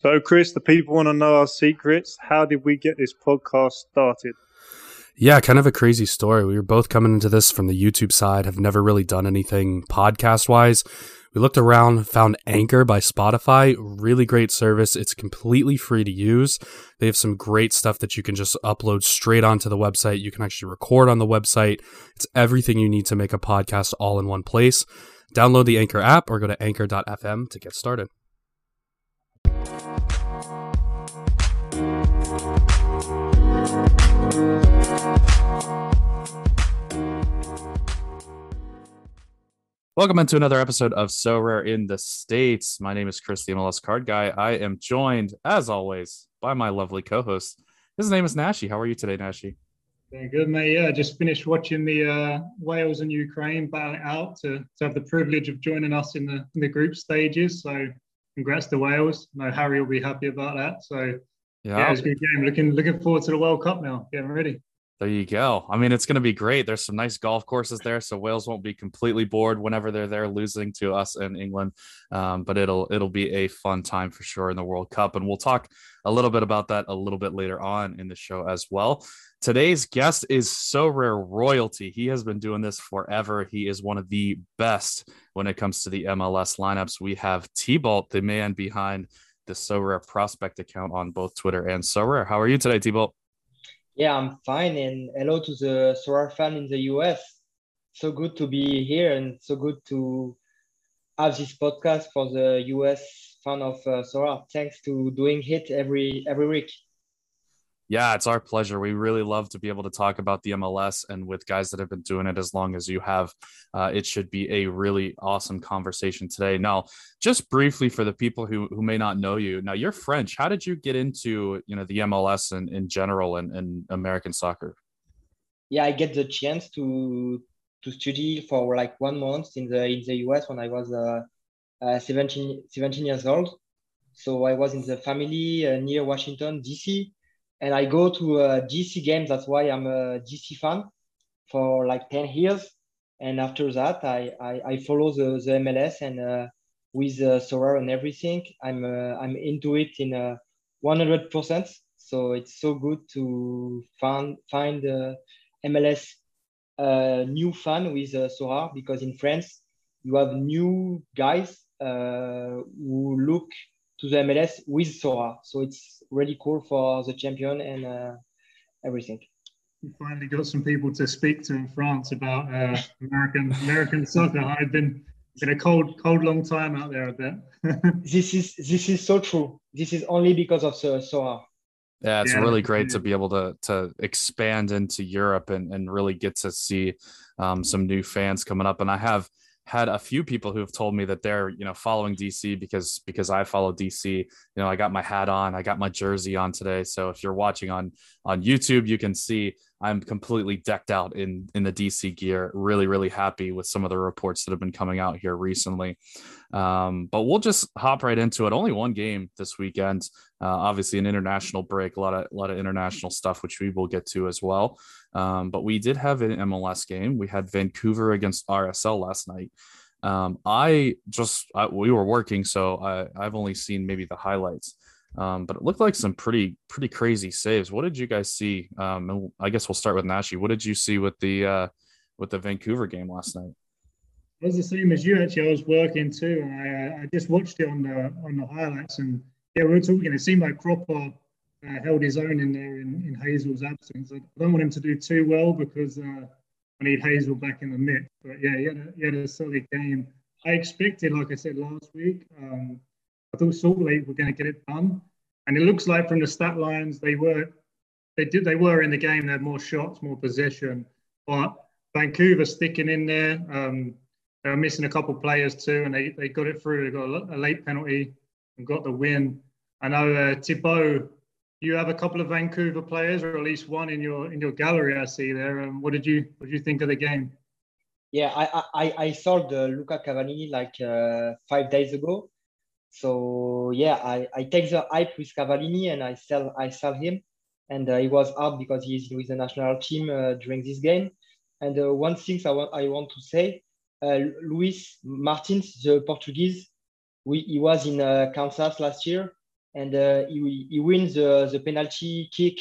So, Chris, the people want to know our secrets. How did we get this podcast started? Yeah, kind of a crazy story. We were both coming into this from the YouTube side, have never really done anything podcast wise. We looked around, found Anchor by Spotify, really great service. It's completely free to use. They have some great stuff that you can just upload straight onto the website. You can actually record on the website. It's everything you need to make a podcast all in one place. Download the Anchor app or go to anchor.fm to get started. Welcome into another episode of Sorare in the States. My name is Chris, the MLS card guy. I am joined, as always, by my lovely co-host. His name is Nashi. How are you today, Nashi? Very good, mate. Yeah, just finished watching the uh, Wales and Ukraine battle it out to, to have the privilege of joining us in the in the group stages. So, congrats to Wales. No, Harry will be happy about that. So, yeah, yeah it's a good game. Looking looking forward to the World Cup now. Getting ready. There you go. I mean, it's going to be great. There's some nice golf courses there, so Wales won't be completely bored whenever they're there losing to us in England. Um, but it'll it'll be a fun time for sure in the World Cup, and we'll talk a little bit about that a little bit later on in the show as well. Today's guest is Sorare royalty. He has been doing this forever. He is one of the best when it comes to the MLS lineups. We have T-Bolt, the man behind the Sorare prospect account on both Twitter and Sorare. How are you today, T-Bolt? Yeah, I'm fine. And hello to the Sorare fan in the US. So good to be here and so good to have this podcast for the US fan of uh. Thanks to doing it every every week. Yeah, it's our pleasure. We really love to be able to talk about the MLS and with guys that have been doing it as long as you have. Uh, it should be a really awesome conversation today. Now, just briefly for the people who, who may not know you, now you're French. How did you get into you know the MLS and in general and, American soccer? Yeah, I get the chance to to study for like one month in the in the US when I was uh, uh 17, 17 years old. So I was in the family uh, near Washington D.C and I go to uh, DC games. That's why I'm a DC fan for like 10 years. And after that, I, I, I follow the, the MLS and uh, with uh, and everything, I'm, uh, I'm into it in uh, 100%. So it's so good to find, find uh, MLS uh, new fan with uh, because in France, you have new guys who look to the MLS with Sora. So it's really cool for the champion and uh, everything. You finally got some people to speak to in France about uh, American American soccer. I've been been a cold cold long time out there. I bet. this is this is so true. This is only because of the Sorare. Yeah, it's yeah, really great to be able to to expand into Europe and and really get to see um, some new fans coming up. And I have had a few people who have told me that they're you know following DC because because I follow DC. You know, I got my hat on, I got my jersey on today. So if you're watching on on YouTube, you can see I'm completely decked out in in the DC gear. Really, really happy with some of the reports that have been coming out here recently. Um, but we'll just hop right into it. Only one game this weekend. Uh, obviously, an international break. A lot of a lot of international stuff, which we will get to as well. Um, but we did have an MLS game. We had Vancouver against RSL last night. Um, I just I, we were working, so I, I've only seen maybe the highlights. Um, but it looked like some pretty pretty crazy saves. What did you guys see? Um, I guess we'll start with Nashi. What did you see with the uh, with the Vancouver game last night? It was the same as you actually. I was working too, and I, uh, I just watched it on the on the highlights. And yeah, we were talking. It seemed like Cropper uh, held his own in there in, in Hasal's absence. I don't want him to do too well because uh, I need Hasal back in the mix. But yeah, he had a, he had a solid game. I expected, like I said last week, um, thought Salt Lake were going to get it done, and it looks like from the stat lines they were they did they were in the game. They had more shots, more possession, but Vancouver sticking in there. Um, they were missing a couple players too, and they, they got it through. They got a, late penalty and got the win. I know uh, Thibaut, you have a couple of Vancouver players, or at least one in your in your gallery. I see there. Um, what did you what did you think of the game? Yeah, I I, I saw the Lucas Cavallini like uh, five days ago, so yeah, I, I take the hype with Cavallini and I sell I sell him, and uh, he was out because he's with the national team uh, during this game. And uh, one thing I want I want to say, uh, Luis Martins, the Portuguese, we, he was in uh, Kansas last year, and uh, he, he wins the, the penalty kick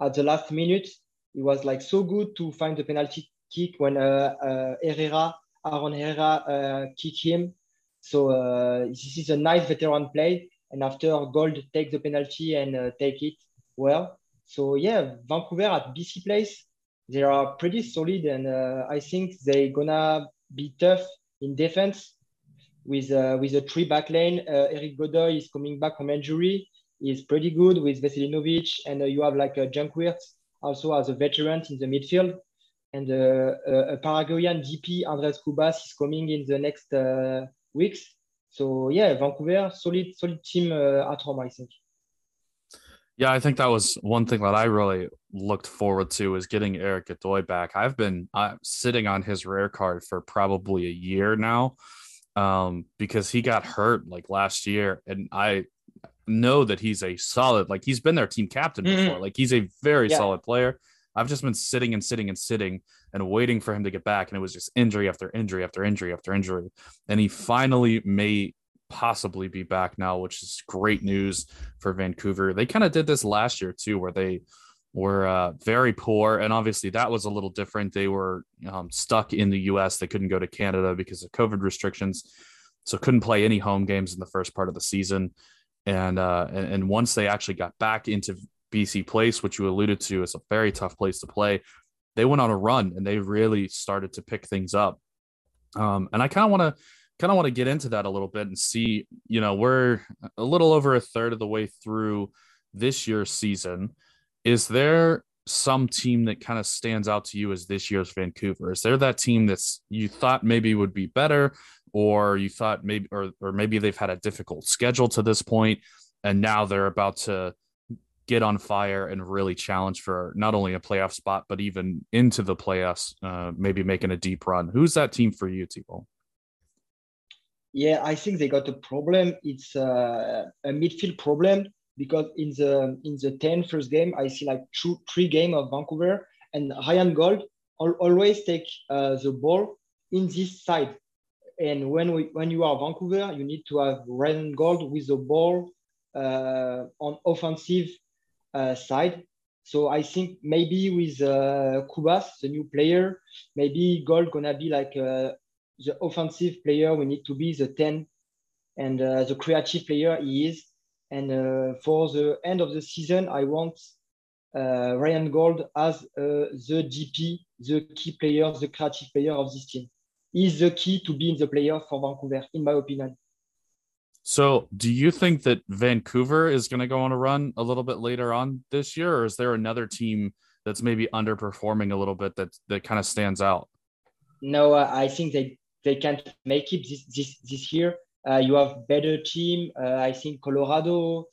at the last minute. It was like so good to find the penalty kick when Herrera, Aaron Herrera kicked him. So uh, this is a nice veteran play. And after Gauld take the penalty and uh, take it well. So yeah, Vancouver at BC Place, they are pretty solid, and uh, I think they're gonna be tough in defense with uh, with a three back lane. Uh, Eric Godoy is coming back from injury. He's pretty good with Veselinovic, and uh, you have like a Junkwirth also as a veteran in the midfield. And uh, a Paraguayan DP, Andres Cubas, is coming in the next uh, weeks. So yeah, Vancouver, solid, solid team uh, at home, I think. Yeah, I think that was one thing that I really looked forward to is getting Eric Godoy back. I've been uh, sitting on his rare card for probably a year now um, because he got hurt like last year, and I know that he's a solid, like he's been their team captain mm-hmm. before. Like he's a very yeah. solid player. I've just been sitting and sitting and sitting and waiting for him to get back, and it was just injury after injury after injury after injury, and he finally may possibly be back now, which is great news for Vancouver. They kind of did this last year too, where they were uh, very poor, and obviously that was a little different. They were um, stuck in the U.S. They couldn't go to Canada because of COVID restrictions, so couldn't play any home games in the first part of the season. And uh, and, and once they actually got back into BC Place, which you alluded to, is a very tough place to play. They went on a run and they really started to pick things up. Um, and I kind of want to kind of want to get into that a little bit and see. You know, we're a little over a third of the way through this year's season is there some team that kind of stands out to you as this year's Vancouver? Is there that team that's you thought maybe would be better, or you thought maybe, or or maybe they've had a difficult schedule to this point, and now they're about to get on fire and really challenge for not only a playoff spot but even into the playoffs, uh, maybe making a deep run. Who's that team for you, Thibault? Yeah, I think they got a problem. It's uh, a midfield problem because in the in the 10 first game, I see like two, three game of Vancouver and Ryan Gauld always take uh, the ball in this side. And when we when you are Vancouver, you need to have Ryan Gauld with the ball uh, on offensive side. So I think maybe with uh, Cubas, the new player, maybe Gauld gonna be like uh, the offensive player. We need to be the 10 and uh, the creative player he is. And uh, for the end of the season, I want uh, Ryan Gauld as uh, the DP, the key player, the creative player of this team. He's the key to be in the playoff for Vancouver, in my opinion. So, do you think that Vancouver is going to go on a run a little bit later on this year, or is there another team that's maybe underperforming a little bit that that kind of stands out? No, I think they they can't make it this this, this year. Uh, you have better team. Uh, I think Colorado,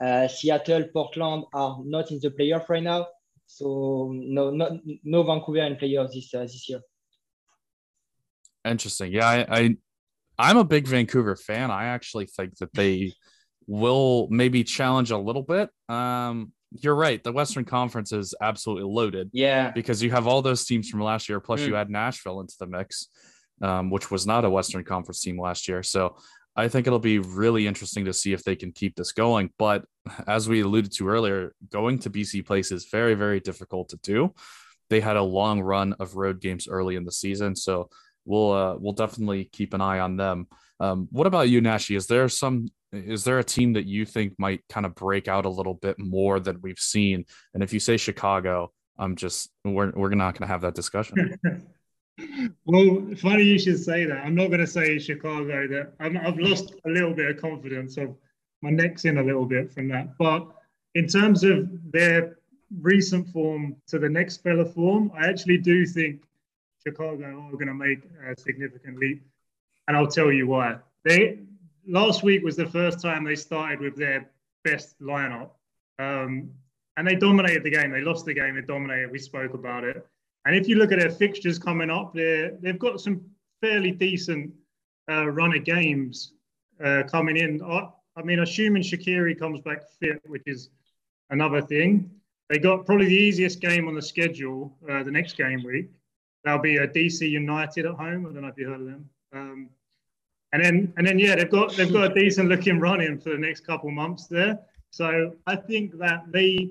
uh, Seattle, Portland are not in the playoff right now. So no, no, no Vancouver in playoff this uh, this year. Interesting. Yeah, I, I I'm a big Vancouver fan. I actually think that they will maybe challenge a little bit. Um, you're right. The Western Conference is absolutely loaded. Yeah. Because you have all those teams from last year, plus mm. you add Nashville into the mix um, which was not a Western Conference team last year. So I think it'll be really interesting to see if they can keep this going. But as we alluded to earlier, going to BC Place is very, very difficult to do. They had a long run of road games early in the season, so we'll uh, we'll definitely keep an eye on them. Um, what about you, Nashi? Is there some is there a team that you think might kind of break out a little bit more than we've seen? And if you say Chicago, I'm just we're we're not going to have that discussion. well, funny you should say that. I'm not going to say Chicago that i have lost a little bit of confidence. Of my neck's in a little bit from that. But in terms of their recent form to the next fella form, I actually do think Chicago are going to make a significant leap, and I'll tell you why. They last week was the first time they started with their best lineup, um, and they dominated the game. They lost the game. They dominated. We spoke about it. And if you look at their fixtures coming up, they they've got some fairly decent uh, run of games uh, coming in. I, I, mean, assuming Shaqiri comes back fit, which is another thing. They got probably the easiest game on the schedule uh, the next game week. That'll be a DC United at home. I don't know if you heard of them. Um, and then and then yeah, they've got they've got a decent looking run in for the next couple months there. So I think that they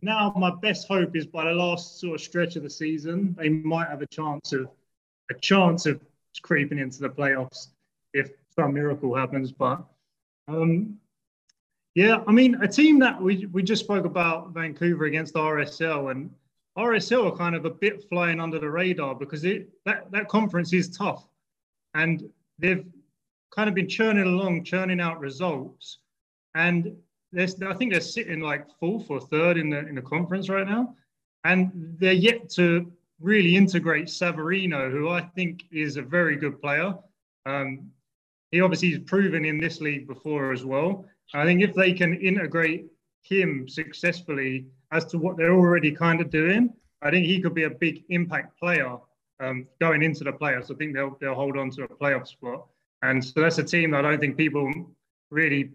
now my best hope is by the last sort of stretch of the season, they might have a chance of a chance of creeping into the playoffs if some miracle happens. But um, yeah, I mean, a team that we, we just spoke about Vancouver against RSL, and RSL are kind of a bit flying under the radar because it that, that conference is tough. And they've kind of been churning along, churning out results. And I think they're sitting like fourth or third in the in the conference right now. And they're yet to really integrate Savarino, who I think is a very good player. Um, he obviously has proven in this league before as well. I think if they can integrate him successfully as to what they're already kind of doing, I think he could be a big impact player um, going into the playoffs. I think they'll they'll hold on to a playoff spot, and so that's a team that I don't think people really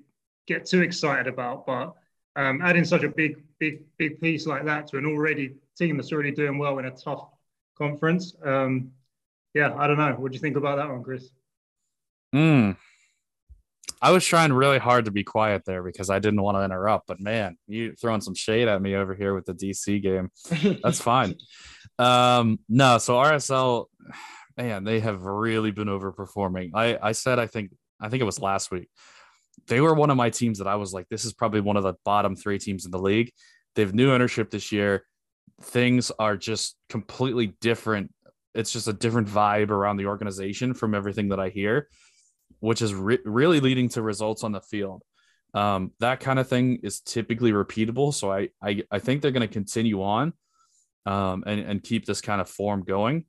get too excited about. But um, adding such a big big big piece like that to an already team that's already doing well in a tough conference, um, yeah, I don't know. What do you think about that one, Chris? Hmm. I was trying really hard to be quiet there because I didn't want to interrupt, but man, you throwing some shade at me over here with the DC game. That's fine. Um, no, so RSL, man, they have really been overperforming. I I said I think I think it was last week. They were one of my teams that I was like, this is probably one of the bottom three teams in the league. They have new ownership this year. Things are just completely different. It's just a different vibe around the organization from everything that I hear which is re- really leading to results on the field. Um, that kind of thing is typically repeatable. So I I, I think they're going to continue on um, and and keep this kind of form going.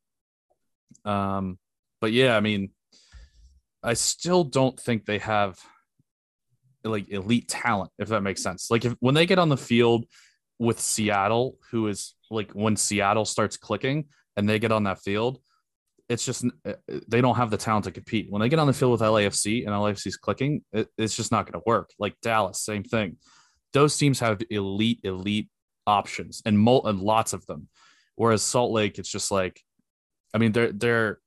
Um, but yeah, I mean, I still don't think they have like elite talent, if that makes sense. Like if when they get on the field with Seattle, who is like when Seattle starts clicking and they get on that field, it's just uh, they don't have the talent to compete. When they get on the field with LAFC and LAFC's clicking, it, it's just not going to work. Like Dallas, same thing. Those teams have elite, elite options and, mul- and lots of them. Whereas Salt Lake, it's just like, I mean, they're they're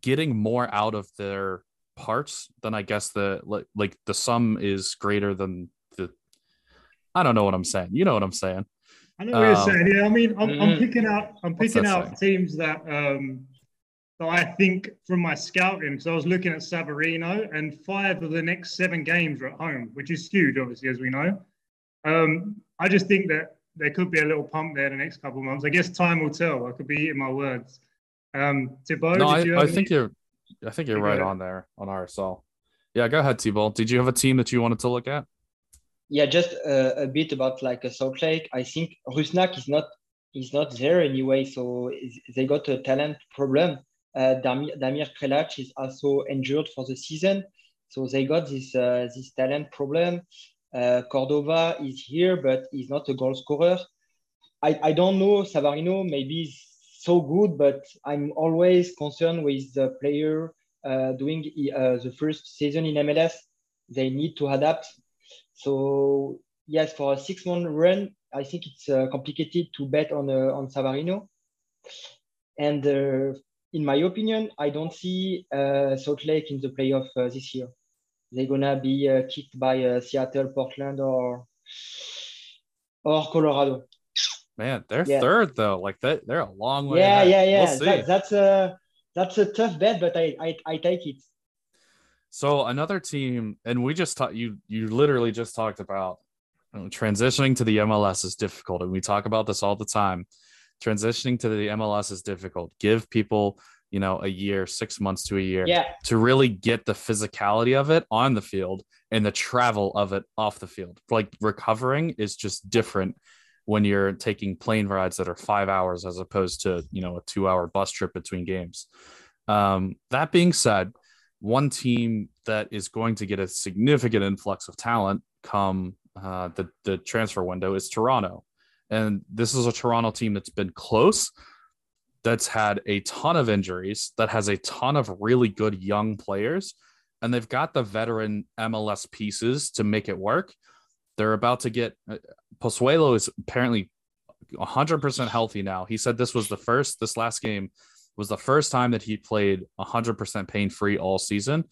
getting more out of their parts than I guess the like, like the sum is greater than the. I don't know what I'm saying. You know what I'm saying. I know what um, you're saying. Yeah, I mean, I'm, I'm mm-hmm. picking out I'm picking out saying? teams that um so I think from my scouting, so I was looking at Savarino, and five of the next seven games are at home, which is huge, obviously, as we know. Um, I just think that there could be a little pump there in the next couple of months. I guess time will tell. I could be eating my words. Um, Thibaut, no, I, I think you're, I think you're right on there on RSL. Yeah, go ahead, Thibaut. Did you have a team that you wanted to look at? Yeah, just uh, a bit about like a Salt Lake. I think Rusnak is not is not there anyway, so they got a talent problem. Uh, Damir, Damir Kreilach is also injured for the season. So they got this, uh, this talent problem. Uh, Cordova is here, but he's not a goal scorer. I, I don't know, Savarino maybe so good, but I'm always concerned with the player uh, doing uh, the first season in MLS. They need to adapt. So yes, for a six-month run, I think it's uh, complicated to bet on on Savarino. And in my opinion, I don't see uh, Salt Lake in the playoff uh, this year. They're gonna be uh, kicked by uh, Seattle, Portland, or or Colorado. Man, they're yeah. third though. Like that, they're a long way. Yeah, ahead. yeah, yeah. We'll that, that's a that's a tough bet, but I I, I take it. So another team, and we just talked. You you literally just talked about know, transitioning to the MLS is difficult, and we talk about this all the time transitioning to the MLS is difficult. Give people, you know, a year, six months to a year yeah. to really get the physicality of it on the field and the travel of it off the field. Like recovering is just different when you're taking plane rides that are five hours as opposed to, you know, a two hour bus trip between games. Um, that being said, one team that is going to get a significant influx of talent come uh, the, the transfer window is Toronto. And this is a Toronto team that's been close, that's had a ton of injuries, that has a ton of really good young players, and they've got the veteran MLS pieces to make it work. They're about to get uh, Pozuelo is apparently 100% healthy now. He said this was the first, this last game was the first time that he played 100% pain free all season.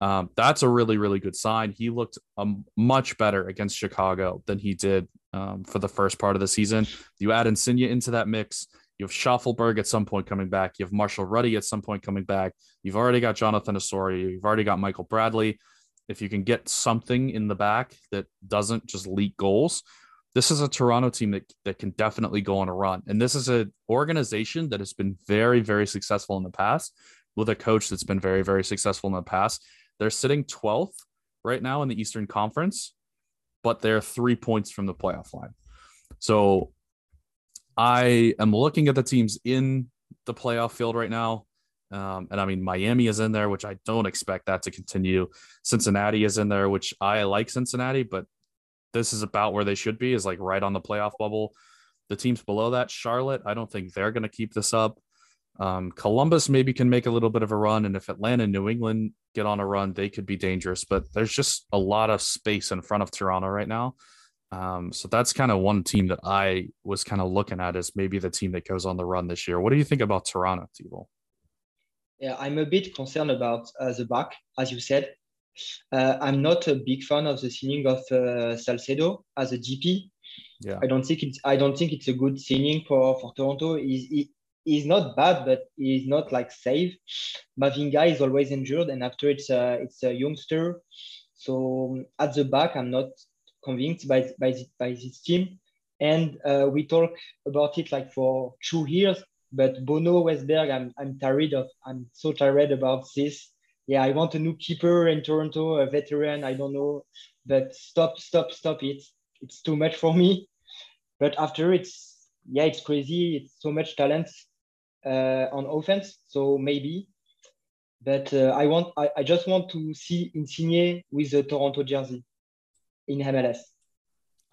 Um, that's a really, really good sign. He looked um, much better against Chicago than he did um, for the first part of the season. You add Insigne into that mix. You have Shaffelburg at some point coming back. You have Marshall Rutty at some point coming back. You've already got Jonathan Osorio. You've already got Michael Bradley. If you can get something in the back that doesn't just leak goals, this is a Toronto team that, that can definitely go on a run. And this is an organization that has been very, very successful in the past with a coach that's been very, very successful in the past. They're sitting 12th right now in the Eastern Conference, but they're three points from the playoff line. So I am looking at the teams in the playoff field right now. Um, and I mean, Miami is in there, which I don't expect that to continue. Cincinnati is in there, which I like Cincinnati, but this is about where they should be, is like right on the playoff bubble. The teams below that, Charlotte, I don't think they're going to keep this up. Um, Columbus maybe can make a little bit of a run, and if Atlanta and New England get on a run, they could be dangerous. But there's just a lot of space in front of Toronto right now. Um, so that's kind of one team that I was kind of looking at as maybe the team that goes on the run this year. What do you think about Toronto, Thibault? Yeah, I'm a bit concerned about uh, the back, as you said. Uh, I'm not a big fan of the signing of uh, Salcedo as a DP. Yeah. I don't think it's I don't think it's a good signing for, for Toronto. He's, he, he's not bad, but he's not like safe. Mavinga is always injured, and after it's a, it's a youngster. So um, at the back, I'm not convinced by by this, by this team. And uh, we talk about it like for two years, but Bono Westberg, I'm I'm tired of. I'm so tired about this. Yeah, I want a new keeper in Toronto, a veteran. I don't know, but stop, stop, stop it. It's too much for me. But after it's yeah, it's crazy. It's so much talent uh, on offense. So maybe, but uh, I want I, I just want to see Insigne with the Toronto jersey in MLS.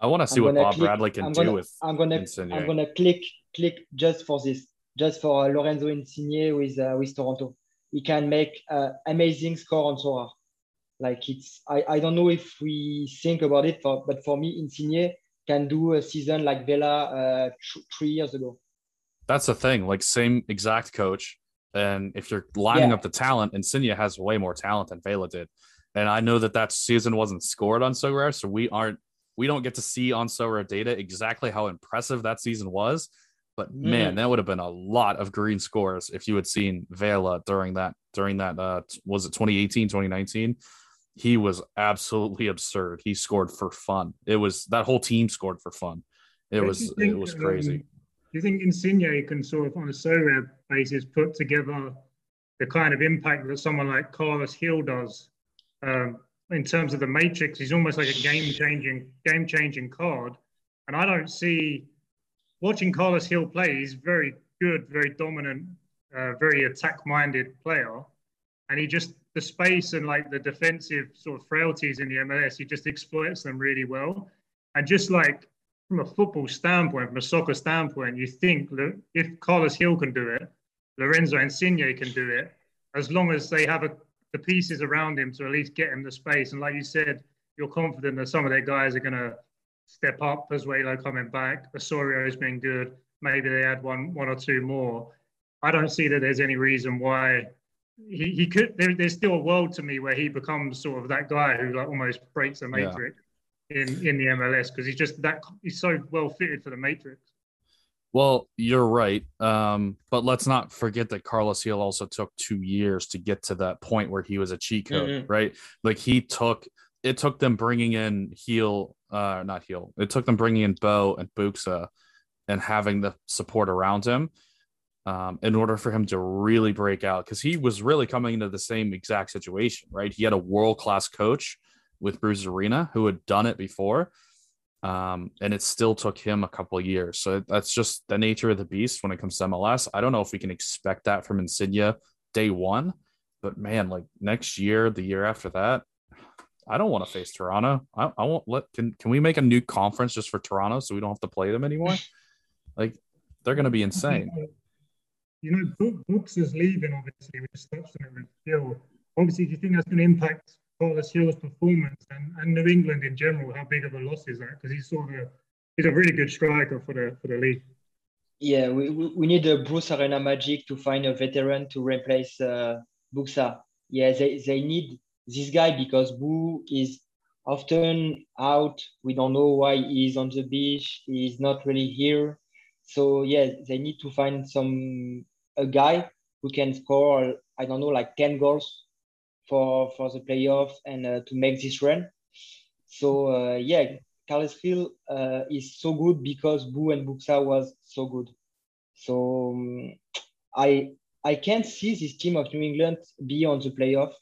I want to see what Bob click, Bradley can I'm do gonna, with I'm gonna Insigne. I'm gonna click click just for this, just for uh, Lorenzo Insigne with uh, with Toronto. He can make uh, amazing score on Sora. Like it's I, I don't know if we think about it, for, but for me Insigne can do a season like Vela uh, three years ago. That's the thing. Like same exact coach, and if you're lining yeah. up the talent, Insigne has way more talent than Vela did. And I know that that season wasn't scored on Sorare, so we aren't we don't get to see on Sorare data exactly how impressive that season was. But mm. man, that would have been a lot of green scores if you had seen Vela during that during that uh was it 2018, 2019? He was absolutely absurd. He scored for fun. It was that whole team scored for fun. It was it was crazy. Do you think Insigne can sort of on a Sorare basis put together the kind of impact that someone like Carlos Gil does um, in terms of the matrix. He's almost like a game changing game changing card, and I don't see watching Carlos Gil play. He's very good, very dominant, uh, very attack minded player, and he just the space and like the defensive sort of frailties in the MLS, he just exploits them really well. And just like from a football standpoint, from a soccer standpoint, you think that if Carlos Gil can do it, Lorenzo Insigne can do it, as long as they have a the pieces around him to at least get him the space. And like you said, you're confident that some of their guys are going to step up as well, coming back. Osorio has been good. Maybe they add one, one or two more. I don't see that there's any reason why he, he could. There, there's still a world to me where he becomes sort of that guy who like almost breaks the matrix yeah. In in the MLS because he's just that he's so well fitted for the matrix. Well, you're right. Um, but let's not forget that Carlos Gil also took two years to get to that point where he was a cheat code, mm-hmm. right? Like he took it took them bringing in Heel, uh, not Heel. It took them bringing in Bou and Buksa and having the support around him um, in order for him to really break out because he was really coming into the same exact situation, right? He had a world class coach with Bruce Arena who had done it before um, and it still took him a couple years. So that's just the nature of the beast when it comes to MLS. I don't know if we can expect that from Insigne day one, but man, like next year, the year after that, I don't want to face Toronto. I, I won't let. Can can we make a new conference just for Toronto so we don't have to play them anymore? like they're going to be insane. You know, Buksa is leaving. Obviously, touched on it with Obviously, do you think that's going to impact Gil's performance and, and New England in general, how big of a loss is that? Because he's sort of he's a really good striker for the for the league. Yeah, we, we need a Bruce Arena magic to find a veteran to replace uh, Buksa. Yeah, they, they need this guy because Bou is often out. We don't know why he's on the beach. He's not really here. So yeah, they need to find some a guy who can score. I don't know, like ten goals for for the playoffs and uh, to make this run. So uh, yeah, Carles Gil uh, is so good because Bou and Buksa was so good. So um, I I can't see this team of New England be on the playoff.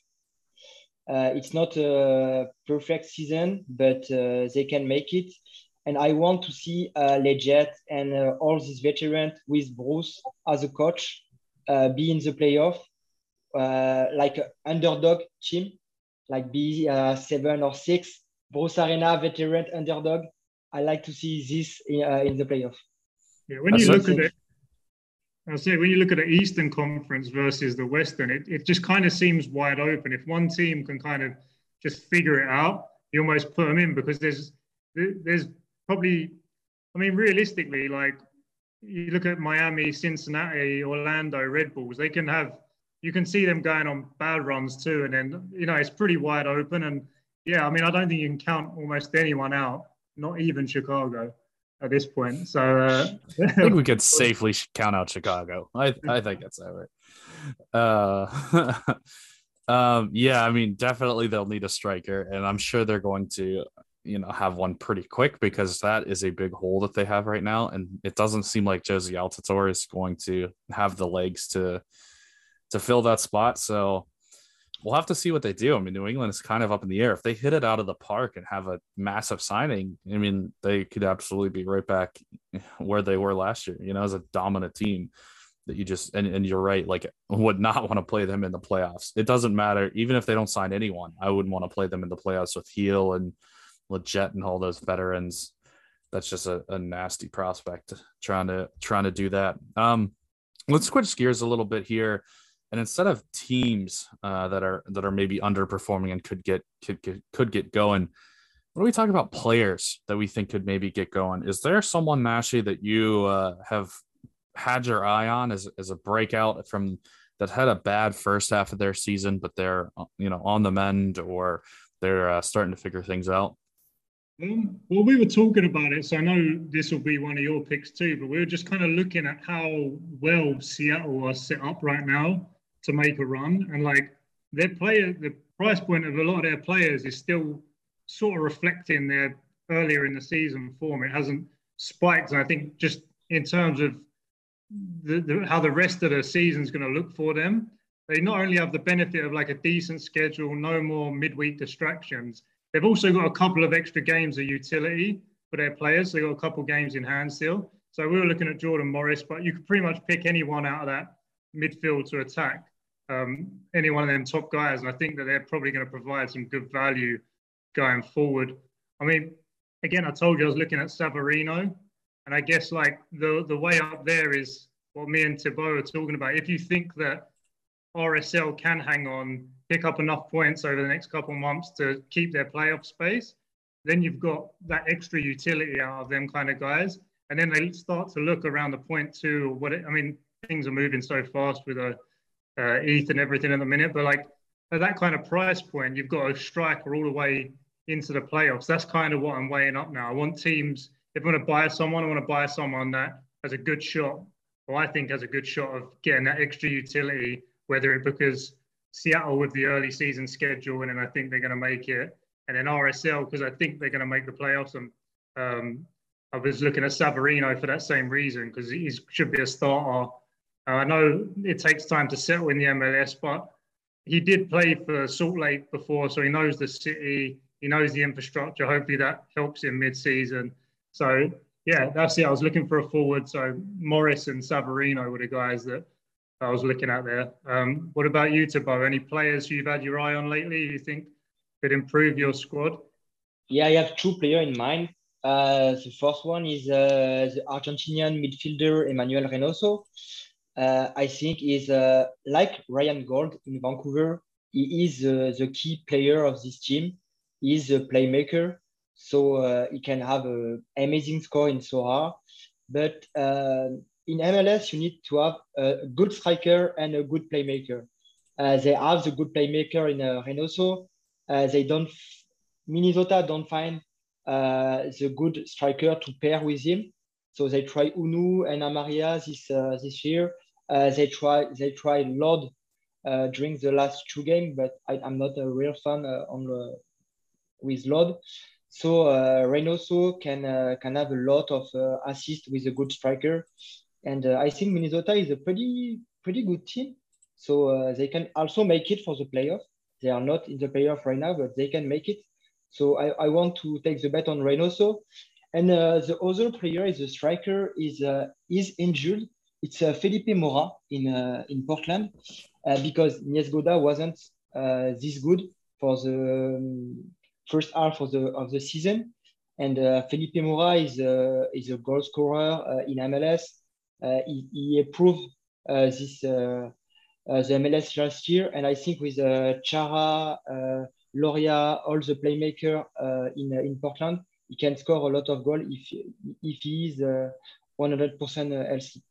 Uh, it's not a perfect season, but uh, they can make it. And I want to see uh, Lletget and uh, all these veterans with Bruce as a coach be in the playoff, uh, like an underdog team, like be uh, seven or six. Bruce Arena veteran underdog. I like to see this in, in the playoff. Yeah, when you look at it, I say when you look at the Eastern Conference versus the Western, it, it just kind of seems wide open. If one team can kind of just figure it out, you almost put them in because there's there's probably, I mean, realistically, like you look at Miami, Cincinnati, Orlando, Red Bulls, they can have you can see them going on bad runs too, and then you know it's pretty wide open. And yeah, I mean, I don't think you can count almost anyone out, not even Chicago at this point. So uh, I think we could safely count out Chicago. I I think that's that right. Uh, um, yeah, I mean, definitely they'll need a striker, and I'm sure they're going to, you know, have one pretty quick because that is a big hole that they have right now, and it doesn't seem like Jozy Altidore is going to have the legs to to fill that spot. So we'll have to see what they do. I mean, New England is kind of up in the air. If they hit it out of the park and have a massive signing, I mean, they could absolutely be right back where they were last year, you know, as a dominant team that you just, and, and you're right, like, would not want to play them in the playoffs. It doesn't matter. Even if they don't sign anyone, I wouldn't want to play them in the playoffs with Gil and Lletget and all those veterans. That's just a, a nasty prospect trying to trying to do that. Um, let's switch gears a little bit here and instead of teams uh, that are that are maybe underperforming and could get could get, could get going, what do we talk about players that we think could maybe get going? Is there someone Nashi that you uh, have had your eye on as as a breakout from that had a bad first half of their season, but they're you know on the mend or they're uh, starting to figure things out? Um, well, we were talking about it, so I know this will be one of your picks too. But we were just kind of looking at how well Seattle are set up right now to make a run. And like their player, the price point of a lot of their players is still sort of reflecting their earlier in the season form. It hasn't spiked. And I think just in terms of the, the, how the rest of the season is going to look for them, they not only have the benefit of like a decent schedule, no more midweek distractions, they've also got a couple of extra games of utility for their players. So they've got a couple games in hand still. So we were looking at Jordan Morris, but you could pretty much pick anyone out of that midfield to attack um, any one of them top guys. And I think that they're probably going to provide some good value going forward. I mean, again, I told you I was looking at Savarino, and I guess like the the way up there is what me and Thibaut are talking about. If you think that RSL can hang on, pick up enough points over the next couple of months to keep their playoff space, then you've got that extra utility out of them kind of guys. And then they start to look around the point two. What it, I mean, things are moving so fast with a uh, ETH and everything in the minute. But like at that kind of price point, you've got a striker all the way into the playoffs. That's kind of what I'm weighing up now. I want teams, if I want to buy someone, I want to buy someone that has a good shot, or I think has a good shot of getting that extra utility, whether it because Seattle with the early season schedule, and then I think they're going to make it, and then RSL because I think they're going to make the playoffs. And um, I was looking at Savarino for that same reason because he should be a starter uh, I know it takes time to settle in the MLS, but he did play for Salt Lake before, so he knows the city, he knows the infrastructure. Hopefully that helps him mid-season. So yeah, that's it. I was looking for a forward. So Morris and Savarino were the guys that I was looking at there. Um, what about you, Thibaut? Any players you've had your eye on lately you think could improve your squad? Yeah, I have two players in mind. Uh, the first one is uh, the Argentinian midfielder Emmanuel Reynoso uh, I think is uh, like Ryan Gauld in Vancouver. He is uh, the key player of this team. He's a playmaker, so uh, he can have an amazing score in Soha. But uh, in MLS, you need to have a good striker and a good playmaker. Uh, they have the good playmaker in Reynoso, they don't. Minnesota don't find the good striker to pair with him, so they try Hunou and Amarilla this uh, this year. Uh, they try they try Lod uh, during the last two games, but I, am not a real fan on the, with Lod. So uh, Reynoso can uh, can have a lot of uh, assist with a good striker, and uh, I think Minnesota is a pretty pretty good team. So uh, they can also make it for the playoff. They are not in the playoff right now, but they can make it. So I, I want to take the bet on Reynoso. And uh, the other player is a striker is is injured. It's uh, Felipe Mora in uh, in Portland uh, because Niezgoda wasn't this good for the um, first half of the of the season. And uh, Felipe Mora is a, is a goal scorer uh, in MLS. Uh, he, he this the MLS last year, and I think with Chara, Loria, all the playmaker in in Portland, he can score a lot of goals if if he is 100% healthy.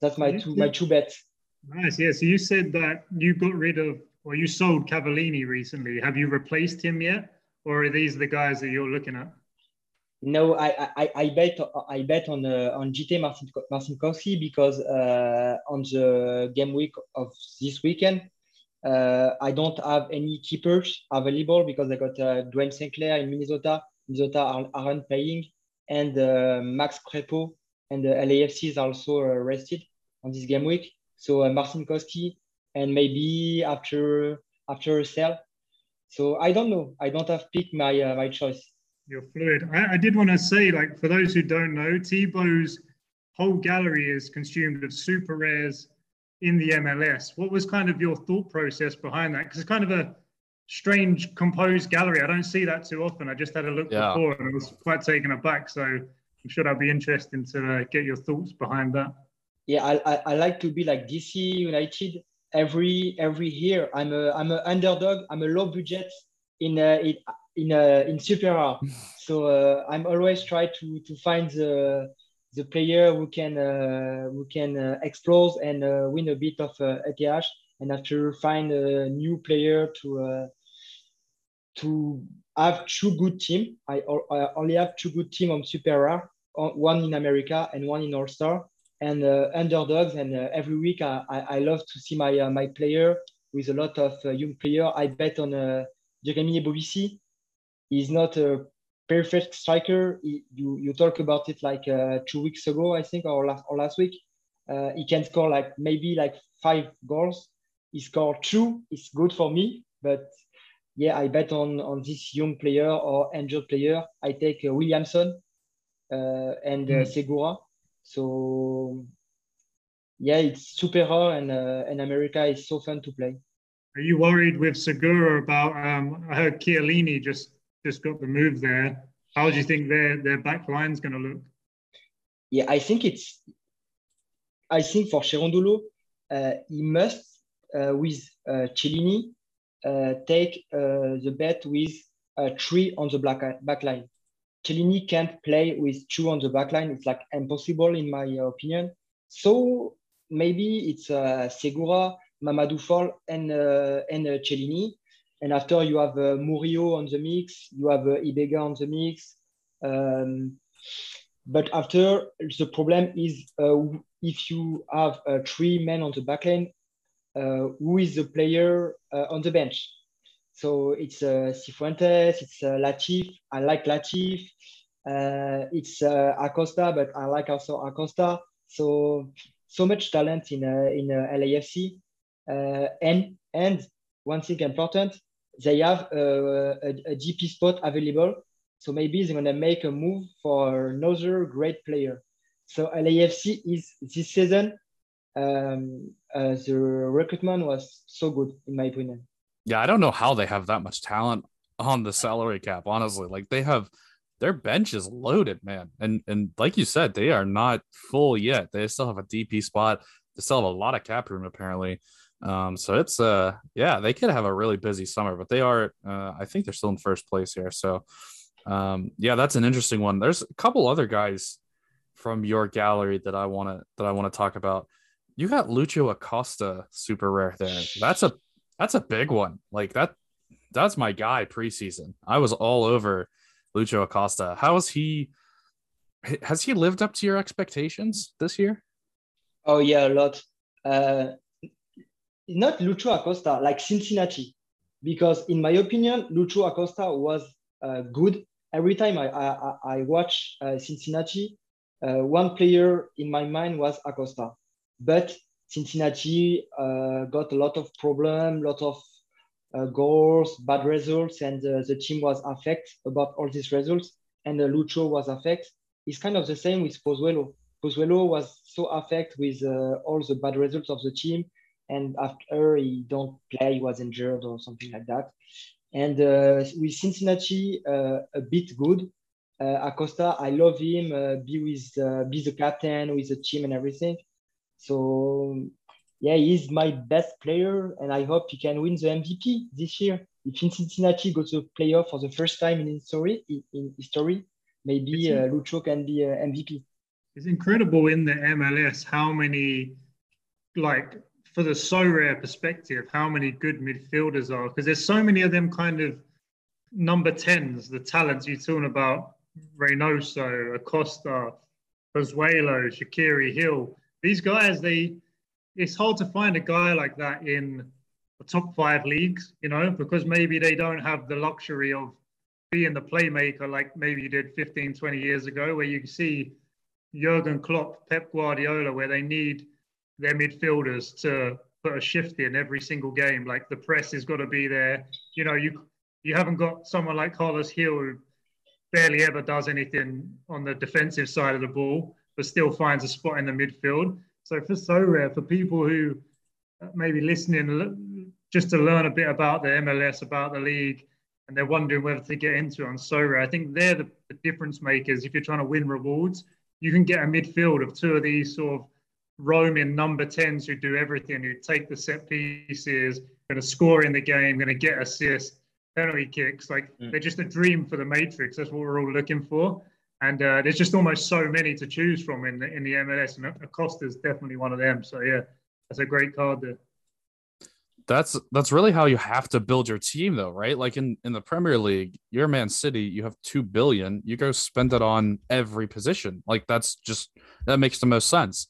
That's my two my two bets. Nice. Yeah. So you said that you got rid of or you sold Cavallini recently. Have you replaced him yet? or are these the guys that you're looking at? No, I, I, I bet I bet on uh, on JT Marcin Marcinkowski because uh, on the game week of this weekend, uh, I don't have any keepers available because I got uh, Dayne St. Clair in Minnesota. Minnesota aren't playing, and uh, Max Crépeau and the LAFC is also uh, rested on this game week. So uh, Marcinkowski and maybe after after a sell, so I don't know. I don't have picked my uh, my choice. You're fluid. I, I did want to say, like, for those who don't know, Thibaut's whole gallery is consumed of super rares in the MLS. What was kind of your thought process behind that? Because it's kind of a strange composed gallery. I don't see that too often. I just had a look yeah. before and I was quite taken aback. So I'm sure that'd be interesting to uh, get your thoughts behind that. Yeah, I, I, I like to be like DC United every every year. I'm a I'm an underdog. I'm a low budget in uh, in in uh, in Super R. so uh, I'm always try to to find the the player who can uh, who can uh, explode and uh, win a bit of uh, ATH, and after find a new player to uh, to have two good team. I, I only have two good team on Super R, one in America and one in All Star and uh, underdogs. And uh, every week, I, I, love to see my uh, my player with a lot of young player. I bet on Jeremy Ebobisse. He's not a perfect striker. He, you you talk about it like two weeks ago, I think, or last or last week. he can score like maybe like five goals. He scored two. It's good for me, but yeah, I bet on on this young player or injured player. I take uh, Williamson uh, and uh, mm. Segura. So yeah, it's super hard, and uh, and America is so fun to play. Are you worried with Segura about? Um, I heard Chiellini just just got the move there. How do you think their their back line's going to look? Yeah, I think it's. I think for Cherundolo, uh, he must uh, with uh, Chiellini uh, take uh, the bet with uh, three on the black back line. Chiellini can't play with two on the back line. It's like impossible in my opinion. So maybe it's uh, Segura, Mamadou Fall, and uh, and uh, Chiellini. And after you have uh, Murillo on the mix, you have uh, Ibeagha on the mix. Um, but after the problem is uh, if you have uh, three men on the back line, uh, who is the player on the bench? So it's uh, Cifuentes, it's uh, Latif. I like Latif. Uh, it's uh, Acosta, but I like also Acosta. So so much talent in uh, in uh, LAFC. Uh, and and one thing important, they have uh, a, a DP spot available. So maybe they're gonna make a move for another great player. So LAFC is this season. Um, uh, the recruitment was so good in my opinion yeah, I don't know how they have that much talent on the salary cap. Honestly, like they have their bench is loaded, man. And and like you said, they are not full yet. They still have a DP spot. They still have a lot of cap room apparently. Um, so it's uh yeah, they could have a really busy summer, but they are uh, I think they're still in first place here. So um, yeah, that's an interesting one. There's a couple other guys from your gallery that I want to that I want to talk about. You got Lucho Acosta super rare there. That's a that's a big one. Like that, that's my guy preseason. I was all over Lucho Acosta. How is he? Has he lived up to your expectations this year? Oh yeah, a lot. Uh, not Lucho Acosta, like Cincinnati, because in my opinion, Lucho Acosta was uh, good. Every time I I, I watch uh, Cincinnati, uh, one player in my mind was Acosta, but Cincinnati uh, got a lot of problem, lot of uh, goals, bad results, and uh, the team was affected about all these results. And uh, Lucho was affected. It's kind of the same with Pozuelo. Pozuelo was so affected with uh, all the bad results of the team, and after he don't play, he was injured or something like that. And uh, with Cincinnati, uh, a bit good. Acosta, I love him. be with, be the captain with the team and everything. So yeah, he's my best player, and I hope he can win the MVP this year. If Cincinnati goes to playoff for the first time in history, in history, maybe uh, Lucho can be uh, MVP. It's incredible in the MLS how many, like, for the Sorare perspective, how many good midfielders are because there's so many of them kind of number tens, the talents you're talking about, Reynoso, Acosta, Pozuelo, Shaqiri Hill. These guys, they it's hard to find a guy like that in the top five leagues, you know, because maybe they don't have the luxury of being the playmaker like maybe you did 15, 20 years ago, where you see Jurgen Klopp, Pep Guardiola, where they need their midfielders to put a shift in every single game. Like the press has got to be there. You know, you you haven't got someone like Carlos Gil who barely ever does anything on the defensive side of the ball, but still finds a spot in the midfield. So for Sorare, for people who maybe listening just to learn a bit about the MLS, about the league, and they're wondering whether to get into it on Sorare, I think they're the, the difference makers. If you're trying to win rewards, you can get a midfield of two of these sort of roaming number 10s who do everything, who take the set pieces, going to score in the game, going to get assists, penalty kicks. Like mm. they're just a dream for the Matrix. That's what we're all looking for. And uh, there's just almost so many to choose from in the, in the MLS, and Acosta is definitely one of them. So yeah, that's a great card there. That's that's really how you have to build your team, though, right? Like in in the Premier League, you're Man City, you have two billion, you go spend it on every position. Like that's just that makes the most sense.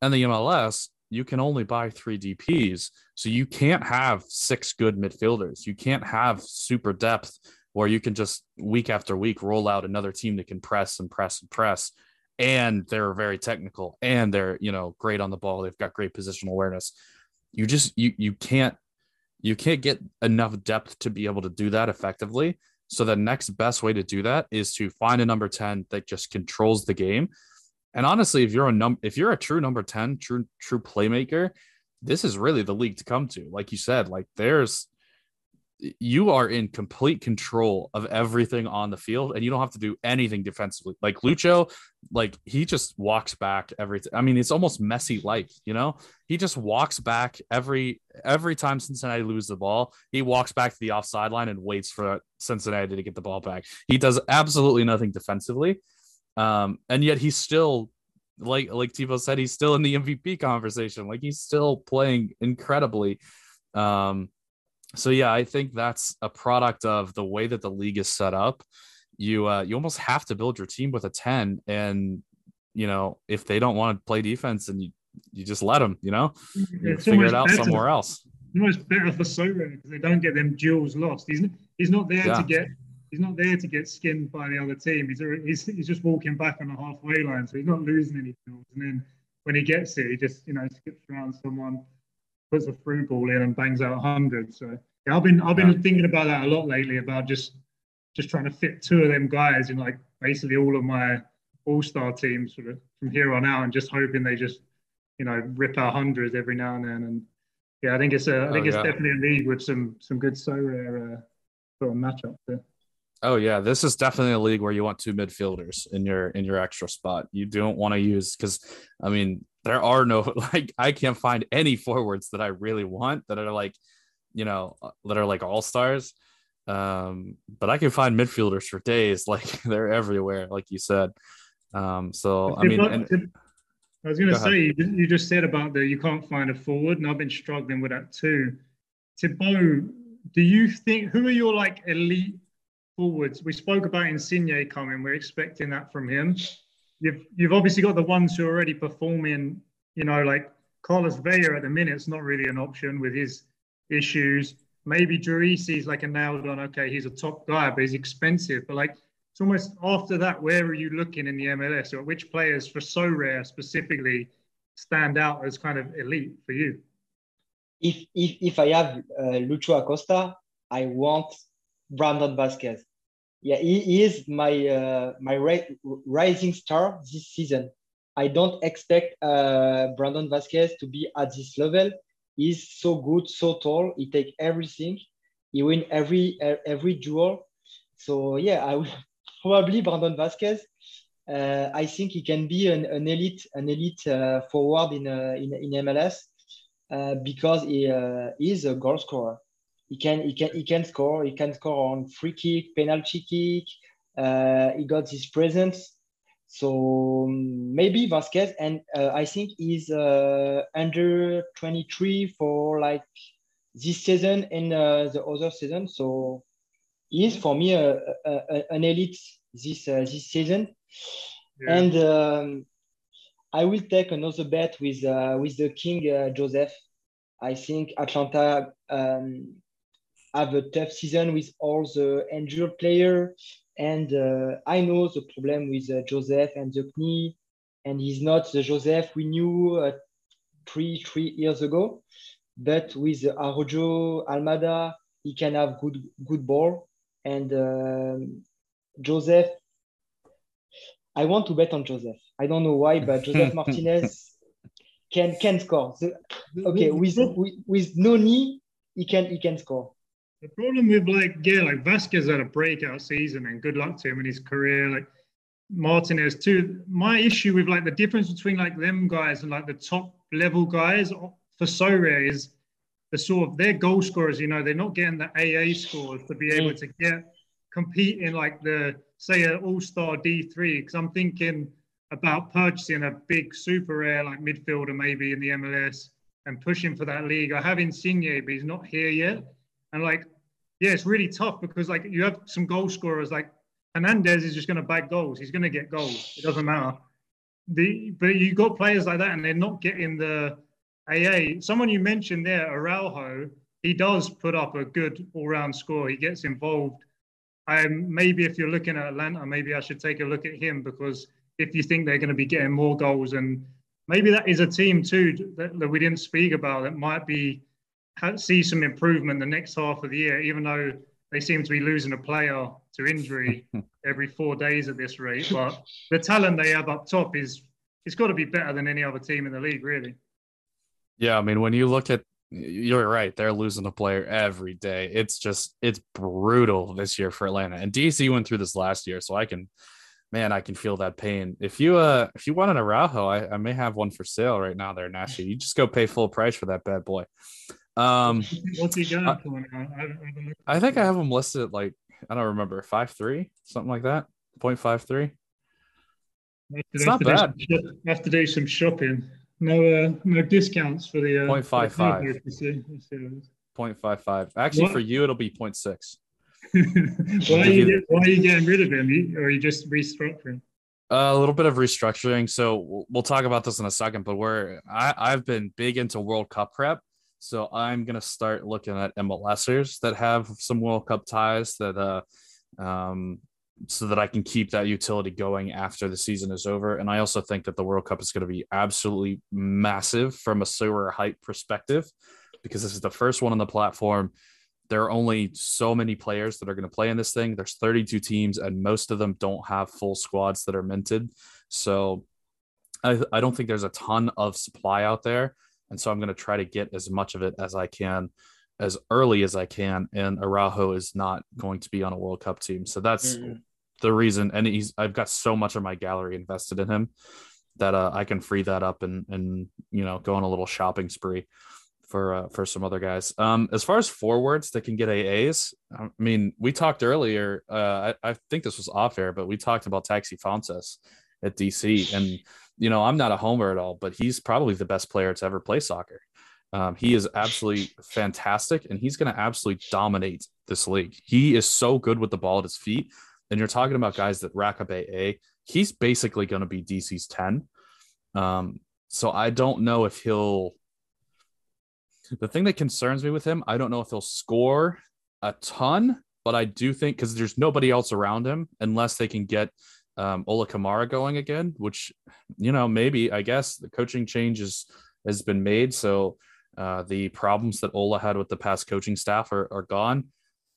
And the MLS, you can only buy three DPS, so you can't have six good midfielders. You can't have super depth where you can just week after week roll out another team that can press and press and press. And they're very technical and they're you know great on the ball. They've got great positional awareness. You just you you can't you can't get enough depth to be able to do that effectively. So the next best way to do that is to find a number 10 that just controls the game. And honestly if you're a num if you're a true number 10 true true playmaker this is really the league to come to. Like you said like there's you are in complete control of everything on the field and you don't have to do anything defensively. Like Lucho, like he just walks back everything. I mean, it's almost messy like, you know, he just walks back every every time Cincinnati lose the ball, he walks back to the offside line and waits for Cincinnati to get the ball back. He does absolutely nothing defensively. Um, and yet he's still like like Thibaut said, he's still in the MVP conversation. Like he's still playing incredibly. Um, so yeah, I think that's a product of the way that the league is set up. You uh, you almost have to build your team with a ten, and you know if they don't want to play defense, and you you just let them, you know, you figure it out better. somewhere else. Almost better for Soto because they don't get them duels lost. He's he's not there yeah. to get he's not there to get skinned by the other team. He's, he's he's just walking back on the halfway line, so he's not losing any duels. And then when he gets it, he just you know skips around someone puts a through ball in and bangs out 100. So yeah, I've been I've been yeah. thinking about that a lot lately about just just trying to fit two of them guys in like basically all of my all star teams sort of from here on out, and just hoping they just you know rip out hundreds every now and then. And yeah, I think it's a I think oh, it's yeah. definitely a league with some some good Sorare uh, sort of matchup there. Oh yeah, this is definitely a league where you want two midfielders in your in your extra spot. You don't want to use because I mean there are no like I can't find any forwards that I really want that are like, you know, that are like all stars. Um, but I can find midfielders for days. Like they're everywhere, like you said. Um, so I mean, and, I was going to say you just said about the you can't find a forward, and I've been struggling with that too. Thibaut do you think who are your like elite forwards? We spoke about Insigne coming. We're expecting that from him. You've you've obviously got the ones who are already performing. You know, like Carlos Vela at the minute, it's not really an option with his issues. Maybe Driussi is like a nailed on. Okay, he's a top guy, but he's expensive. But like, it's almost after that. Where are you looking in the MLS, or which players for Sorare specifically stand out as kind of elite for you? If if if I have uh, Lucho Acosta, I want Brandon Vazquez. Yeah, he, is my uh, my rising star this season. I don't expect uh, Brandon Vazquez to be at this level. He's so good, so tall. He take everything. He win every every duel. So yeah, I will probably Brandon Vazquez. Uh, I think he can be an, an elite an elite uh, forward in, uh, in in MLS uh, because he uh, is a goal scorer. He can he can he can score. He can score on free kick, penalty kick. Uh, he got his presence so um, maybe Vazquez, and uh, I think he's uh, under 23 for like this season and uh, the other season. So he's for me a, a, a, an elite this uh, this season. Yeah. And um, I will take another bet with uh, with the King uh, Josef. I think Atlanta um, have a tough season with all the injured player and uh, I know the problem with uh, Josef and the knee, and he's not the Josef we knew uh, three three years ago. But with Araujo, Almada, he can have good good ball. And um, Josef, I want to bet on Josef. I don't know why, but Josef Martinez can can score. So, okay, with, with with no knee, he can he can score. The problem with like yeah, like Vazquez had a breakout season, and good luck to him in his career. Like Martinez too. My issue with like the difference between like them guys and like the top level guys for Sorare is the sort of their goal scorers. You know, they're not getting the AA scores to be mm. able to get compete in like the say an All Star D three. Because I'm thinking about purchasing a big super rare like midfielder maybe in the MLS and pushing for that league. I have Insigne, but he's not here yet. And like, yeah, it's really tough because like you have some goal scorers like Hernandez is just going to bag goals. He's going to get goals. It doesn't matter. The but you got players like that and they're not getting the AA. Someone you mentioned there, Araujo, he does put up a good all-round score. He gets involved. Um, maybe if you're looking at Atlanta, maybe I should take a look at him because if you think they're going to be getting more goals and maybe that is a team too that, that we didn't speak about that might be see some improvement the next half of the year, even though they seem to be losing a player to injury every four days at this rate. But the talent they have up top is it's got to be better than any other team in the league, really. Yeah, I mean, when you look at you're right, they're losing a player every day. It's just it's brutal this year for Atlanta. And DC went through this last year, so I can man, I can feel that pain. If you uh if you want an Araujo, I, I may have one for sale right now there, Nashi. You just go pay full price for that bad boy. Um, What's he got I, I, think I have him listed at like I don't remember five three something like that. 0.53. It's not bad. Some, have to do some shopping. No, uh, no discounts for the uh, 0.55. 0.55. Actually, what? for you, it'll be 0.6. why, are you, why are you getting rid of him? Or are you just restructuring? a little bit of restructuring. So we'll talk about this in a second. But we're I, I've been big into World Cup prep, so I'm gonna start looking at MLSers that have some World Cup ties that uh um so that I can keep that utility going after the season is over. And I also think that the World Cup is going to be absolutely massive from a Sorare hype perspective because this is the first one on the platform. There are only so many players that are going to play in this thing. There's 32 teams, and most of them don't have full squads that are minted. So I, I don't think there's a ton of supply out there. And so I'm going to try to get as much of it as I can as early as I can. And Araujo is not going to be on a World Cup team. So that's mm-hmm. the reason. And he's, I've got so much of my gallery invested in him that uh, I can free that up and, and, you know, go on a little shopping spree for, uh, for some other guys. Um, as far as forwards that can get AAs, I mean, we talked earlier, uh, I, I think this was off air, but we talked about Taxi Fountas at DC and, you know, I'm not a homer at all, but he's probably the best player to ever play soccer. Um, he is absolutely fantastic, and he's going to absolutely dominate this league. He is so good with the ball at his feet. And you're talking about guys that rack up AA. He's basically going to be DC's 10. Um, so I don't know if he'll. The thing that concerns me with him, I don't know if he'll score a ton, but I do think because there's nobody else around him unless they can get um, Ola Kamara going again, which, you know, maybe I guess the coaching change is, has been made. So uh, the problems that Ola had with the past coaching staff are, are gone.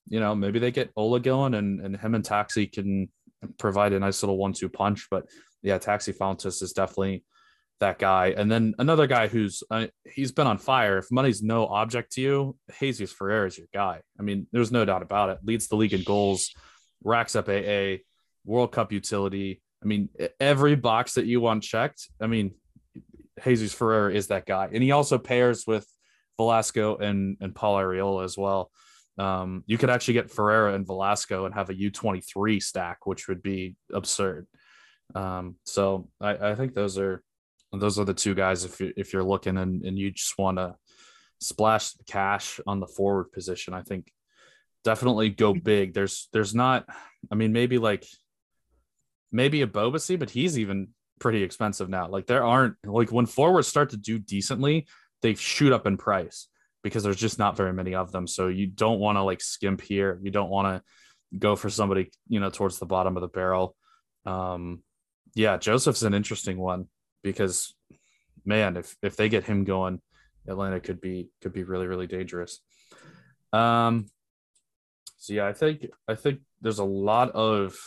You know, maybe they get Ola going and, and him and Taxi can provide a nice little one two punch. But yeah, Taxi Fountas is definitely that guy. And then another guy who's uh, he's been on fire. If money's no object to you, Jesus Ferreira is your guy. I mean, there's no doubt about it. Leads the league in goals, racks up AA, World Cup utility. I mean, every box that you want checked. I mean, Jesus Ferreira is that guy, and he also pairs with Velasco and and Paul Arriola as well. Um, you could actually get Ferreira and Velasco and have a U23 stack, which would be absurd. Um, so I, I think those are those are the two guys if you if you're looking and, and you just want to splash cash on the forward position. I think definitely go big. There's there's not. I mean, maybe like maybe Ebobisse, but he's even pretty expensive now. Like there aren't like when forwards start to do decently, they shoot up in price because there's just not very many of them. So you don't want to like skimp here. You don't want to go for somebody, you know, towards the bottom of the barrel. Um, yeah, Josef's an interesting one because man, if if they get him going, Atlanta could be could be really really dangerous. Um, so yeah, I think I think there's a lot of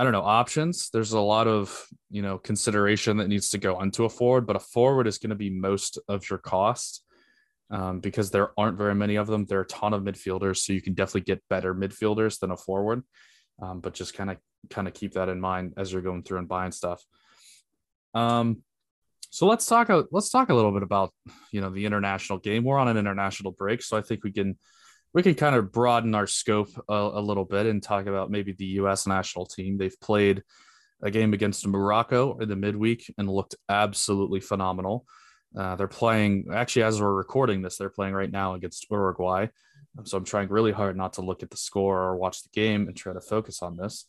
I don't know, options. There's a lot of, you know, consideration that needs to go into a forward, but a forward is going to be most of your cost um, because there aren't very many of them. There are a ton of midfielders, so you can definitely get better midfielders than a forward. Um, but just kind of kind of keep that in mind as you're going through and buying stuff. Um, so let's talk. Let's talk a little bit about you know the international game. We're on an international break, so I think we can we can kind of broaden our scope a, a, little bit and talk about maybe the U.S. national team. They've played a game against Morocco in the midweek and looked absolutely phenomenal. Uh, they're playing actually as we're recording this, they're playing right now against Uruguay. So I'm trying really hard not to look at the score or watch the game and try to focus on this.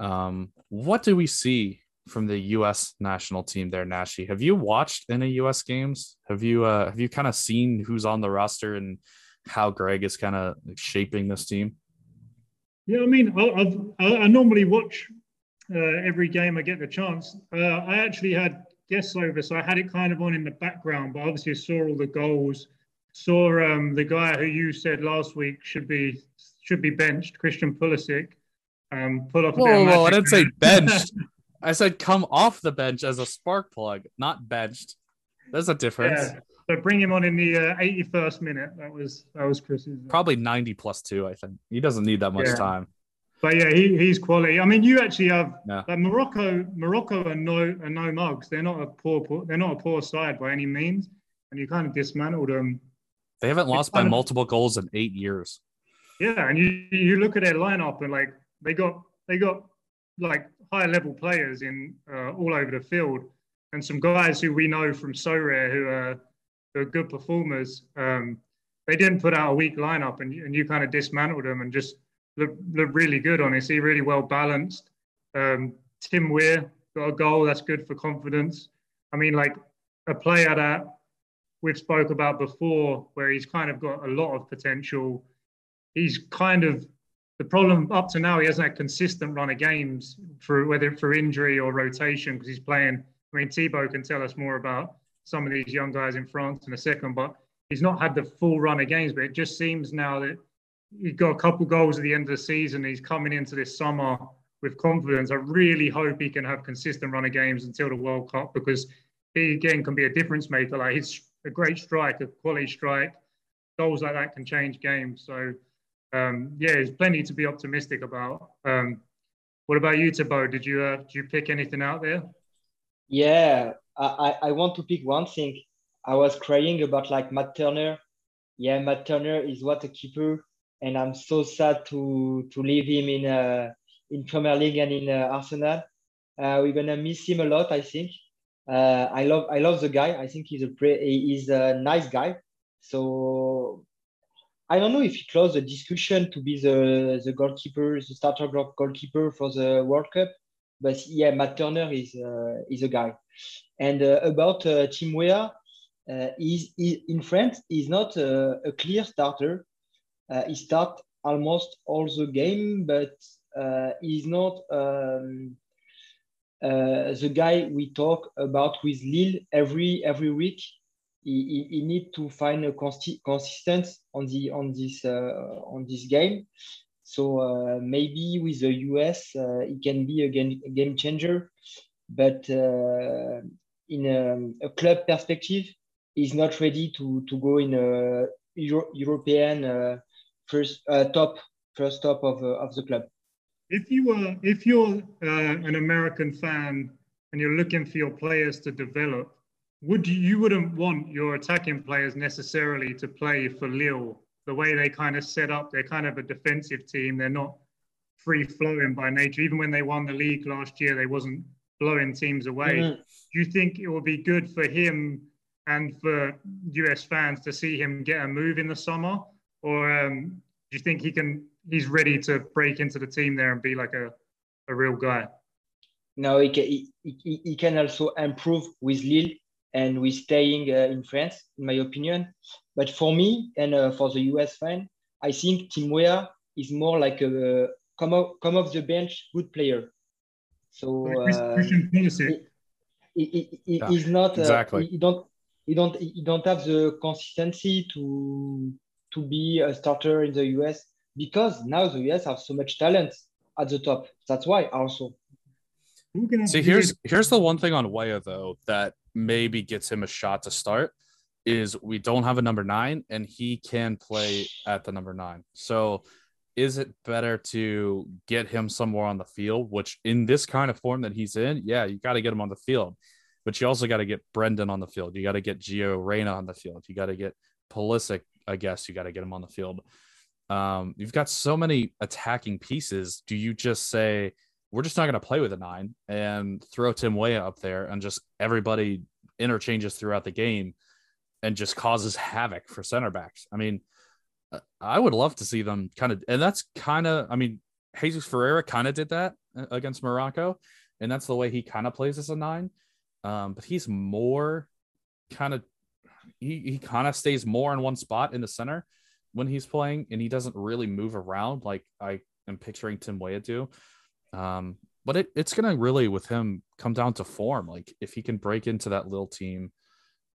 Um, what do we see from the U.S. national team there, Nashi? Have you watched any U.S. games? Have you uh, have you kind of seen who's on the roster and how Gregg is kind of shaping this team? Yeah, I mean, I, I, I normally watch uh, every game I get the chance. Uh, I actually had guests over, so I had it kind of on in the background, but obviously I saw all the goals. Saw um, the guy who you said last week should be should be benched, Christian Pulisic. Um, pull off. Whoa, whoa! I didn't say benched. I said come off the bench as a spark plug, not benched. There's a difference. Yeah. So bring him on in the uh, 81st minute. That was that was Chris's. Uh, Probably 90 plus two. I think he doesn't need that much yeah. time. But yeah, he, he's quality. I mean, you actually have yeah. like Morocco. Morocco are no are no mugs. They're not a poor, poor they're not a poor side by any means, and you kind of dismantled them. They haven't lost by of, multiple goals in eight years. Yeah, and you you look at their lineup and like they got they got like high level players in uh, all over the field, and some guys who we know from Sorare who are are good performers. Um, they didn't put out a weak lineup, and, and you kind of dismantled them and just look, look really good. Honestly, really well balanced. Um, Tim Weah got a goal that's good for confidence. I mean, like a player that we've spoke about before, where he's kind of got a lot of potential. He's kind of the problem up to now. He hasn't had consistent run of games for whether for injury or rotation because he's playing. I mean, Thibaut can tell us more about some of these young guys in France in a second, but he's not had the full run of games. But it just seems now that he's got a couple goals at the end of the season. He's coming into this summer with confidence. I really hope he can have consistent run of games until the World Cup because he again can be a difference maker. Like he's a great strike, a quality strike. Goals like that can change games. So um, yeah, there's plenty to be optimistic about. Um, what about you, Thibaut? Did you uh, did you pick anything out there? Yeah, I, I want to pick one thing. I was crying about like Matt Turner. Yeah, Matt Turner is what a keeper, and I'm so sad to to leave him in uh, in Premier League and in uh, Arsenal. Uh, we're gonna miss him a lot, I think. Uh, I love I love the guy. I think he's a pre- he's a nice guy. So I don't know if he closed the discussion to be the the goalkeeper, the starter goalkeeper for the World Cup. But yeah, Matt Turner is uh, is a guy. And uh, about uh, Tim Weah, uh, he's, he, in France, he's not a clear starter. He start almost all the game, but he's not um, uh, the guy we talk about with Lille every every week. He, he, he need to find a consi- consistency on the on this uh, on this game. So uh, maybe with the US, uh, it can be a game, a game changer. But uh, in a, a, club perspective, he's not ready to, to go in a Euro- European uh, first uh, top first top of, uh, of the club. If you were if you're an American fan and you're looking for your players to develop, would you, you wouldn't want your attacking players necessarily to play for Lille the way they kind of set up, they're kind of a defensive team. They're not free flowing by nature. Even when they won the league last year, they wasn't blowing teams away. Mm-hmm. Do you think it will be good for him and for US fans to see him get a move in the summer, or um, do you think he can? He's ready to break into the team there and be like a, a real guy. No, he can, he, he, he can also improve with Lille and with staying uh, in France, in my opinion. But for me and uh, for the US fan, I think Tim Weah is more like a come off, come off the bench good player. So uh, he, he, he, yeah, he's not uh, exactly. He, don't he don't he don't have the consistency to to be a starter in the US because now the US have so much talent at the top. That's why also. See, here's here's the one thing on Weah though that maybe gets him a shot to start is we don't have a number nine and he can play at the number nine. So is it better to get him somewhere on the field, which in this kind of form that he's in, yeah, you got to get him on the field. But you also got to get Brenden on the field. You got to get Gio Reyna on the field. You got to get Pulisic, I guess you got to get him on the field. Um, you've got so many attacking pieces. Do you just say, we're just not going to play with a nine and throw Tim Weah up there and just everybody interchanges throughout the game and just causes havoc for center backs. I mean, uh, I would love to see them kind of, and that's kind of, I mean, Jesus Ferreira kind of did that uh, against Morocco, and that's the way he kind of plays as a nine. Um, but he's more kind of, he, he kind of stays more in one spot in the center when he's playing, and he doesn't really move around like I am picturing Tim Weah do. Um, but it, it's going to really, with him, come down to form. Like if he can break into that little team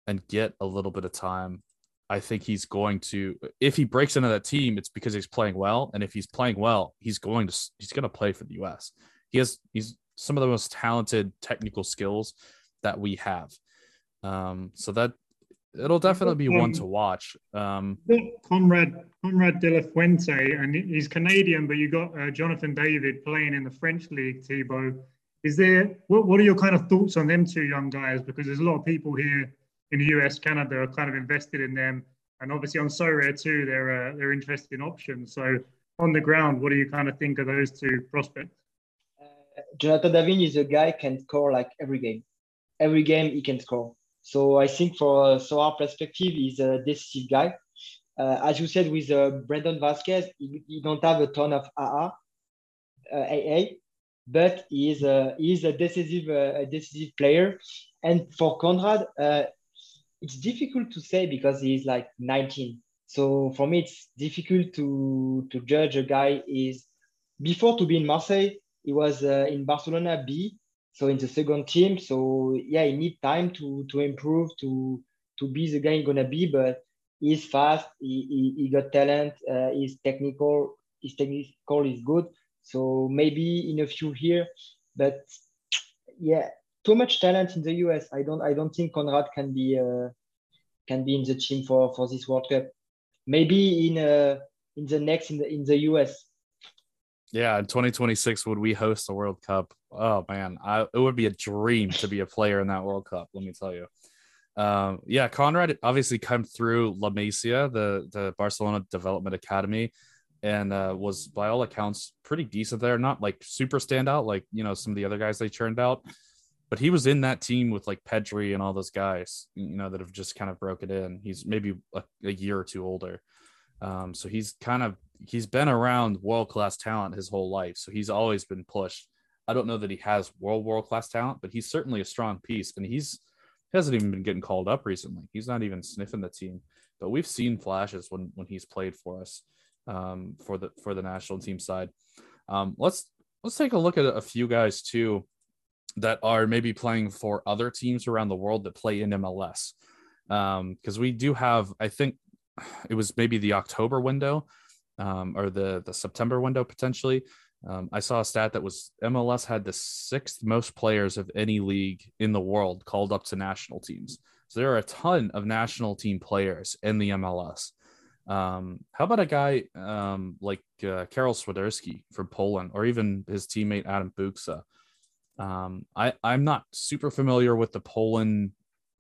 and get a little bit of time, I think he's going to. If he breaks into that team, it's because he's playing well, and if he's playing well, he's going to he's going to play for the U.S. He has he's some of the most talented technical skills that we have. Um, so that it'll definitely be um, one to watch. Um, Konrad Konrad De La Fuente, and he's Canadian, but you got uh, Jonathan David playing in the French league. Thibaut, is there what, what are your kind of thoughts on them two young guys? Because there's a lot of people here in the US, Canada are kind of invested in them, and obviously on Sorare too, they're uh, they're interesting options. So on the ground, what do you kind of think of those two prospects? Uh, Jonathan David is a guy can score like every game. Every game he can score. So I think for uh, perspective, he's a decisive guy. Uh, as you said with uh, Brandon Vazquez, he, he, don't have a ton of AA, uh, AA, but he is a he is a decisive uh, a decisive player. And for Konrad, uh, it's difficult to say because he's like 19. So for me, it's difficult to to judge a guy is before to be in Marseille. He was uh, in Barcelona B, so in the second team. So yeah, he need time to to improve to to be the guy he's gonna be. But he's fast. He he, he got talent. Uh, he's technical. His technical is good. So maybe in a few here, but yeah, too much talent in the US. I don't I don't think Konrad can be uh, can be in the team for for this World Cup. Maybe in uh, in the next in the in the US. Yeah, in 2026, would we host the World Cup? Oh man, I, it would be a dream to be a player in that World Cup. Let me tell you. Um, yeah, Konrad obviously come through La Masia, the the Barcelona Development Academy, and uh, was by all accounts pretty decent there. Not like super standout, like you know some of the other guys they churned out, but he was in that team with like Pedri and all those guys, you know, that have just kind of broken in. He's maybe a, a year or two older. Um, so he's kind of he's been around world class talent his whole life. So he's always been pushed. I don't know that he has world world class talent, but he's certainly a strong piece. And he's he hasn't even been getting called up recently. He's not even sniffing the team. But we've seen flashes when when he's played for us um, for the for the national team side. Um, let's let's take a look at a few guys too that are maybe playing for other teams around the world that play in MLS. Because um, we do have, I think it was maybe the October window um, or the the September window potentially. Um, I saw a stat that was MLS had the sixth most players of any league in the world called up to national teams. So there are a ton of national team players in the MLS. Um, how about a guy um, like uh, Karol Swiderski from Poland, or even his teammate Adam Buksa? Um, I I'm not super familiar with the Poland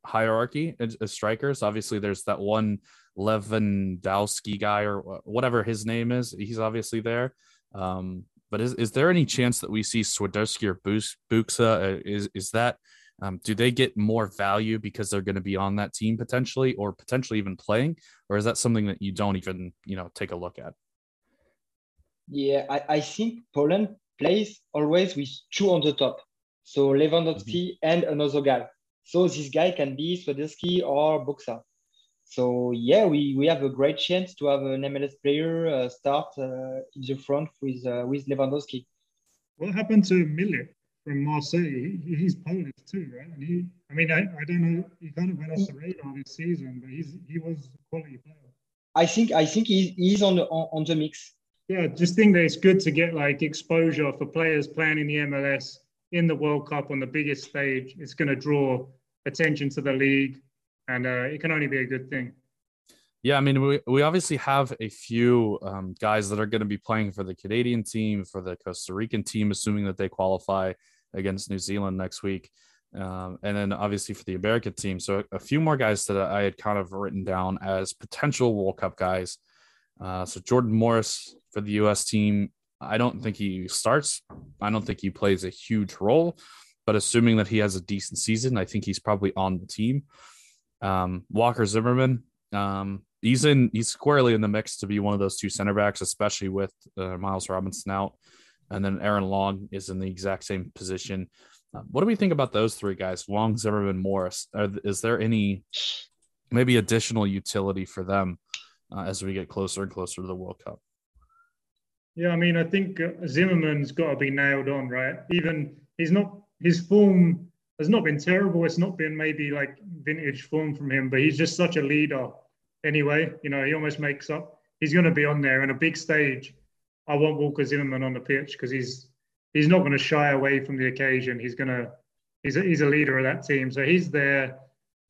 hierarchy as, strikers. Obviously, there's that one Lewandowski guy or whatever his name is. He's obviously there. Um, but is, is there any chance that we see Swiderski or Buksa? Uh, is is that um, do they get more value because they're going to be on that team potentially, or potentially even playing, or is that something that you don't even you know take a look at? Yeah, I, I think Poland plays always with two on the top, so Lewandowski mm-hmm. and another guy. So this guy can be Swiderski or Buksa. So yeah, we, we have a great chance to have an MLS player uh, start uh, in the front with uh, with Lewandowski. What happened to Milik? from Marseille. He, he's Polish too, right? And he, I mean, I, I don't know, he kind of went off the radar this season, but he's he was a quality player. I think I think he's, he's on the on, on the mix. Yeah, just think that it's good to get like exposure for players playing in the MLS in the World Cup on the biggest stage. It's going to draw attention to the league, and uh, it can only be a good thing. Yeah, I mean, we, we obviously have a few um, guys that are going to be playing for the Canadian team, for the Costa Rican team, assuming that they qualify against New Zealand next week. Um, and then obviously for the American team. So a, few more guys that I had kind of written down as potential World Cup guys. Uh, so Jordan Morris for the U.S. team. I don't think he starts. I don't think he plays a huge role, but assuming that he has a decent season, I think he's probably on the team. Um, Walker Zimmerman, um, he's in. He's squarely in the mix to be one of those two center backs, especially with uh, Miles Robinson out. And then Aaron Long is in the exact same position. Uh, what do we think about those three guys, Long, Zimmerman, Morris? Are, is there any maybe additional utility for them uh, as we get closer and closer to the World Cup? Yeah, I mean, I think uh, Zimmerman's got to be nailed on, right? Even he's not his form has not been terrible. It's not been maybe like vintage form from him, but he's just such a leader. Anyway, you know, he almost makes up. He's going to be on there in a big stage I want Walker Zimmerman on the pitch because he's he's not going to shy away from the occasion. He's going to he's a, he's a leader of that team, so he's there.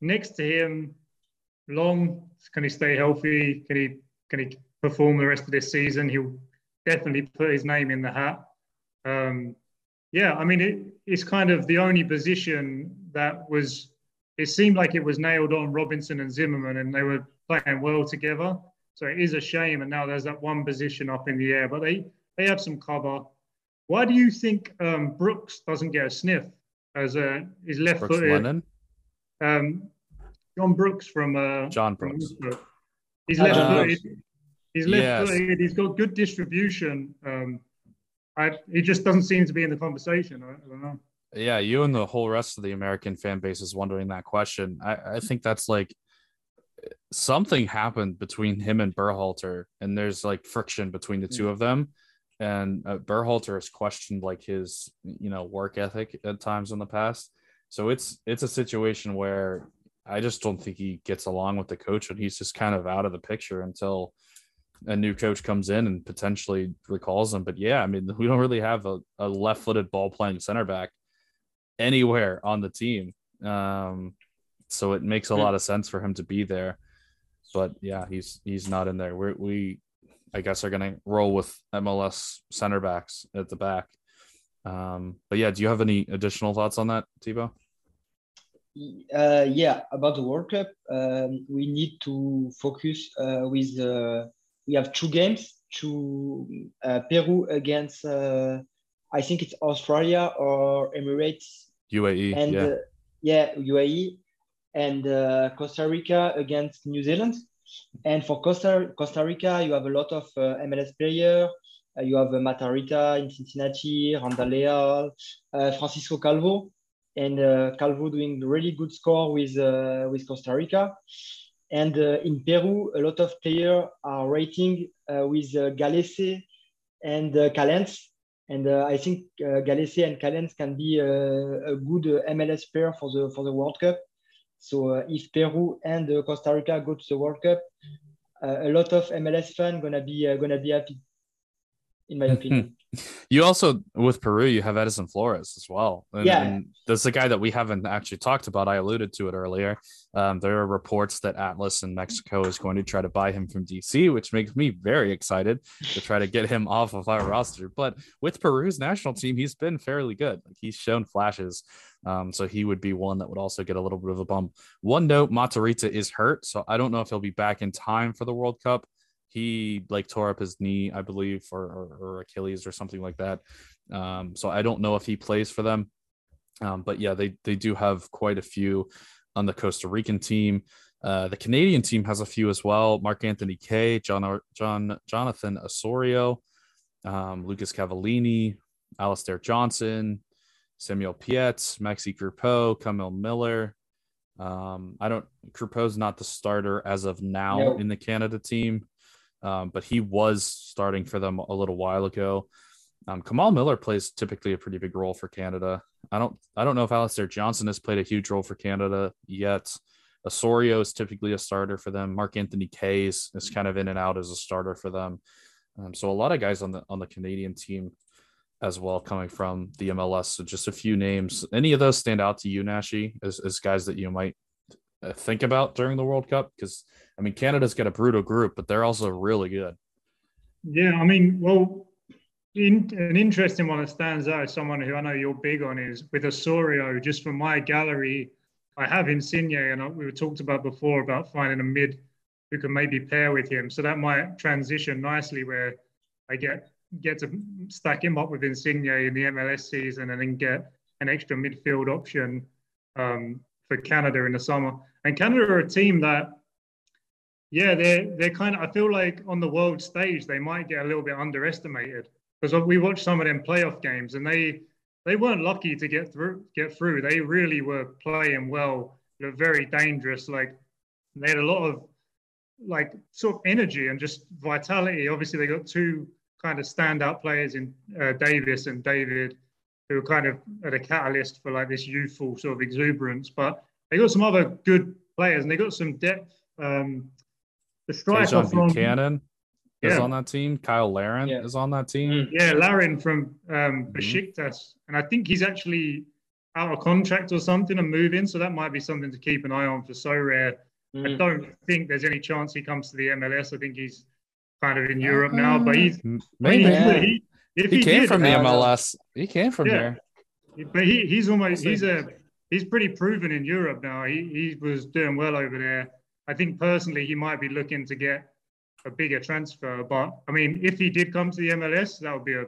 Next to him, Long can he stay healthy? Can he can he perform the rest of this season? He'll definitely put his name in the hat. Um, yeah, I mean it, it's kind of the only position that was. It seemed like it was nailed on Robinson and Zimmerman, and they were playing well together. So it is a shame. And now there's that one position up in the air, but they, they have some cover. Why do you think um, Brooks doesn't get a sniff as a his left Brooks footed? Lennon? Um, John Brooks from uh, John Brooks. he's left footed. He's left footed. Yes. He's got good distribution. Um, I, he just doesn't seem to be in the conversation. I, I, don't know. Yeah, you and the whole rest of the American fan base is wondering that question. I, I think that's like something happened between him and Berhalter, and there's like friction between the two of them. And uh, Berhalter has questioned like his, you know, work ethic at times in the past. So it's it's a situation where I just don't think he gets along with the coach, and he's just kind of out of the picture until a new coach comes in and potentially recalls him. But yeah, I mean, we don't really have a, a left-footed ball playing center back anywhere on the team. Um, so it makes a lot of sense for him to be there. But yeah, he's he's not in there. We're, we, I guess, are gonna roll with MLS center backs at the back. Um, but yeah, do you have any additional thoughts on that, Thibaut? Uh, yeah, about the World Cup, um, we need to focus uh, with. Uh, we have two games: to uh, Peru against, uh, I think it's Australia or Emirates UAE, and yeah, uh, yeah, UAE, and uh, Costa Rica against New Zealand. And for Costa Costa Rica, you have a lot of uh, MLS players. Uh, you have uh, Matarrita in Cincinnati, Randall Leal, uh, Francisco Calvo, and uh, Calvo doing really good score with uh, with Costa Rica. And uh, in Peru, a lot of players are rating with Gallese and Callens. And I think Gallese and Callens can be a good MLS pair for the for the World Cup. So uh, if Peru and uh, Costa Rica go to the World Cup, uh, a lot of MLS fans gonna be gonna be happy, in my mm-hmm. opinion. You also with Peru, you have Edison Flores as well. And, yeah, and that's a guy that we haven't actually talked about. I alluded to it earlier. Um, there are reports that Atlas in Mexico is going to try to buy him from DC, which makes me very excited to try to get him off of our roster. But with Peru's national team, he's been fairly good. Like he's shown flashes. Um, so he would be one that would also get a little bit of a bump. One note: Matarrita is hurt, so I don't know if he'll be back in time for the World Cup he like tore up his knee, I believe, or, or, or Achilles or something like that. Um, so I don't know if he plays for them. Um, but yeah, they they do have quite a few on the Costa Rican team. Uh, the Canadian team has a few as well. Mark Anthony Kaye, John John Jonathan Osorio, um, Lucas Cavallini, Alistair Johnston, Samuel Piette, Maxi Crépeau, Kamal Miller. Um, I don't Crépeau's not the starter as of now no. in the Canada team um, but he was starting for them a little while ago. Um, Kamal Miller plays typically a pretty big role for Canada. I don't I don't know if Alistair Johnston has played a huge role for Canada yet. Osorio is typically a starter for them. Mark Anthony Kaye's is kind of in and out as a starter for them. Um, so a lot of guys on the on the Canadian team as well coming from the MLS. So just a few names. Any of those stand out to you, Nashi, as, as guys that you might think about during the World Cup? Because I mean, Canada's got a brutal group, but they're also really good. Yeah, I mean, well, in, an interesting one that stands out, someone who I know you're big on, is with Osorio. Just from my gallery, I have Insigne, and we were talked about before about finding a mid who can maybe pair with him. So that might transition nicely where I get get to stack him up with Insigne in the MLS season, and then get an extra midfield option um, for Canada in the summer. And Canada are a team that yeah, they're they're kind of. I feel like on the world stage they might get a little bit underestimated because we watched some of them playoff games and they they weren't lucky to get through get through. They really were playing well. They're very dangerous. Like they had a lot of like sort of energy and just vitality. Obviously, they got two kind of standout players in uh, Davis and David, who were kind of at a catalyst for like this youthful sort of exuberance. But they got some other good players and they got some depth. Um, the striker from Buchanan yeah. is on that team. Cyle Larin yeah. is on that team. Mm. Yeah, Larin from um, mm-hmm. Besiktas, and I think he's actually out of contract or something and moving. So that might be something to keep an eye on for Sorare. Mm. I don't think there's any chance he comes to the MLS. I think he's kind of in Europe now, but he's maybe yeah. he, if he, he came did, from the MLS. He came from there. But he, he's almost he's a he's pretty proven in Europe now. He he was doing well over there. I think personally he might be looking to get a bigger transfer. But I mean, if he did come to the MLS, that would be a,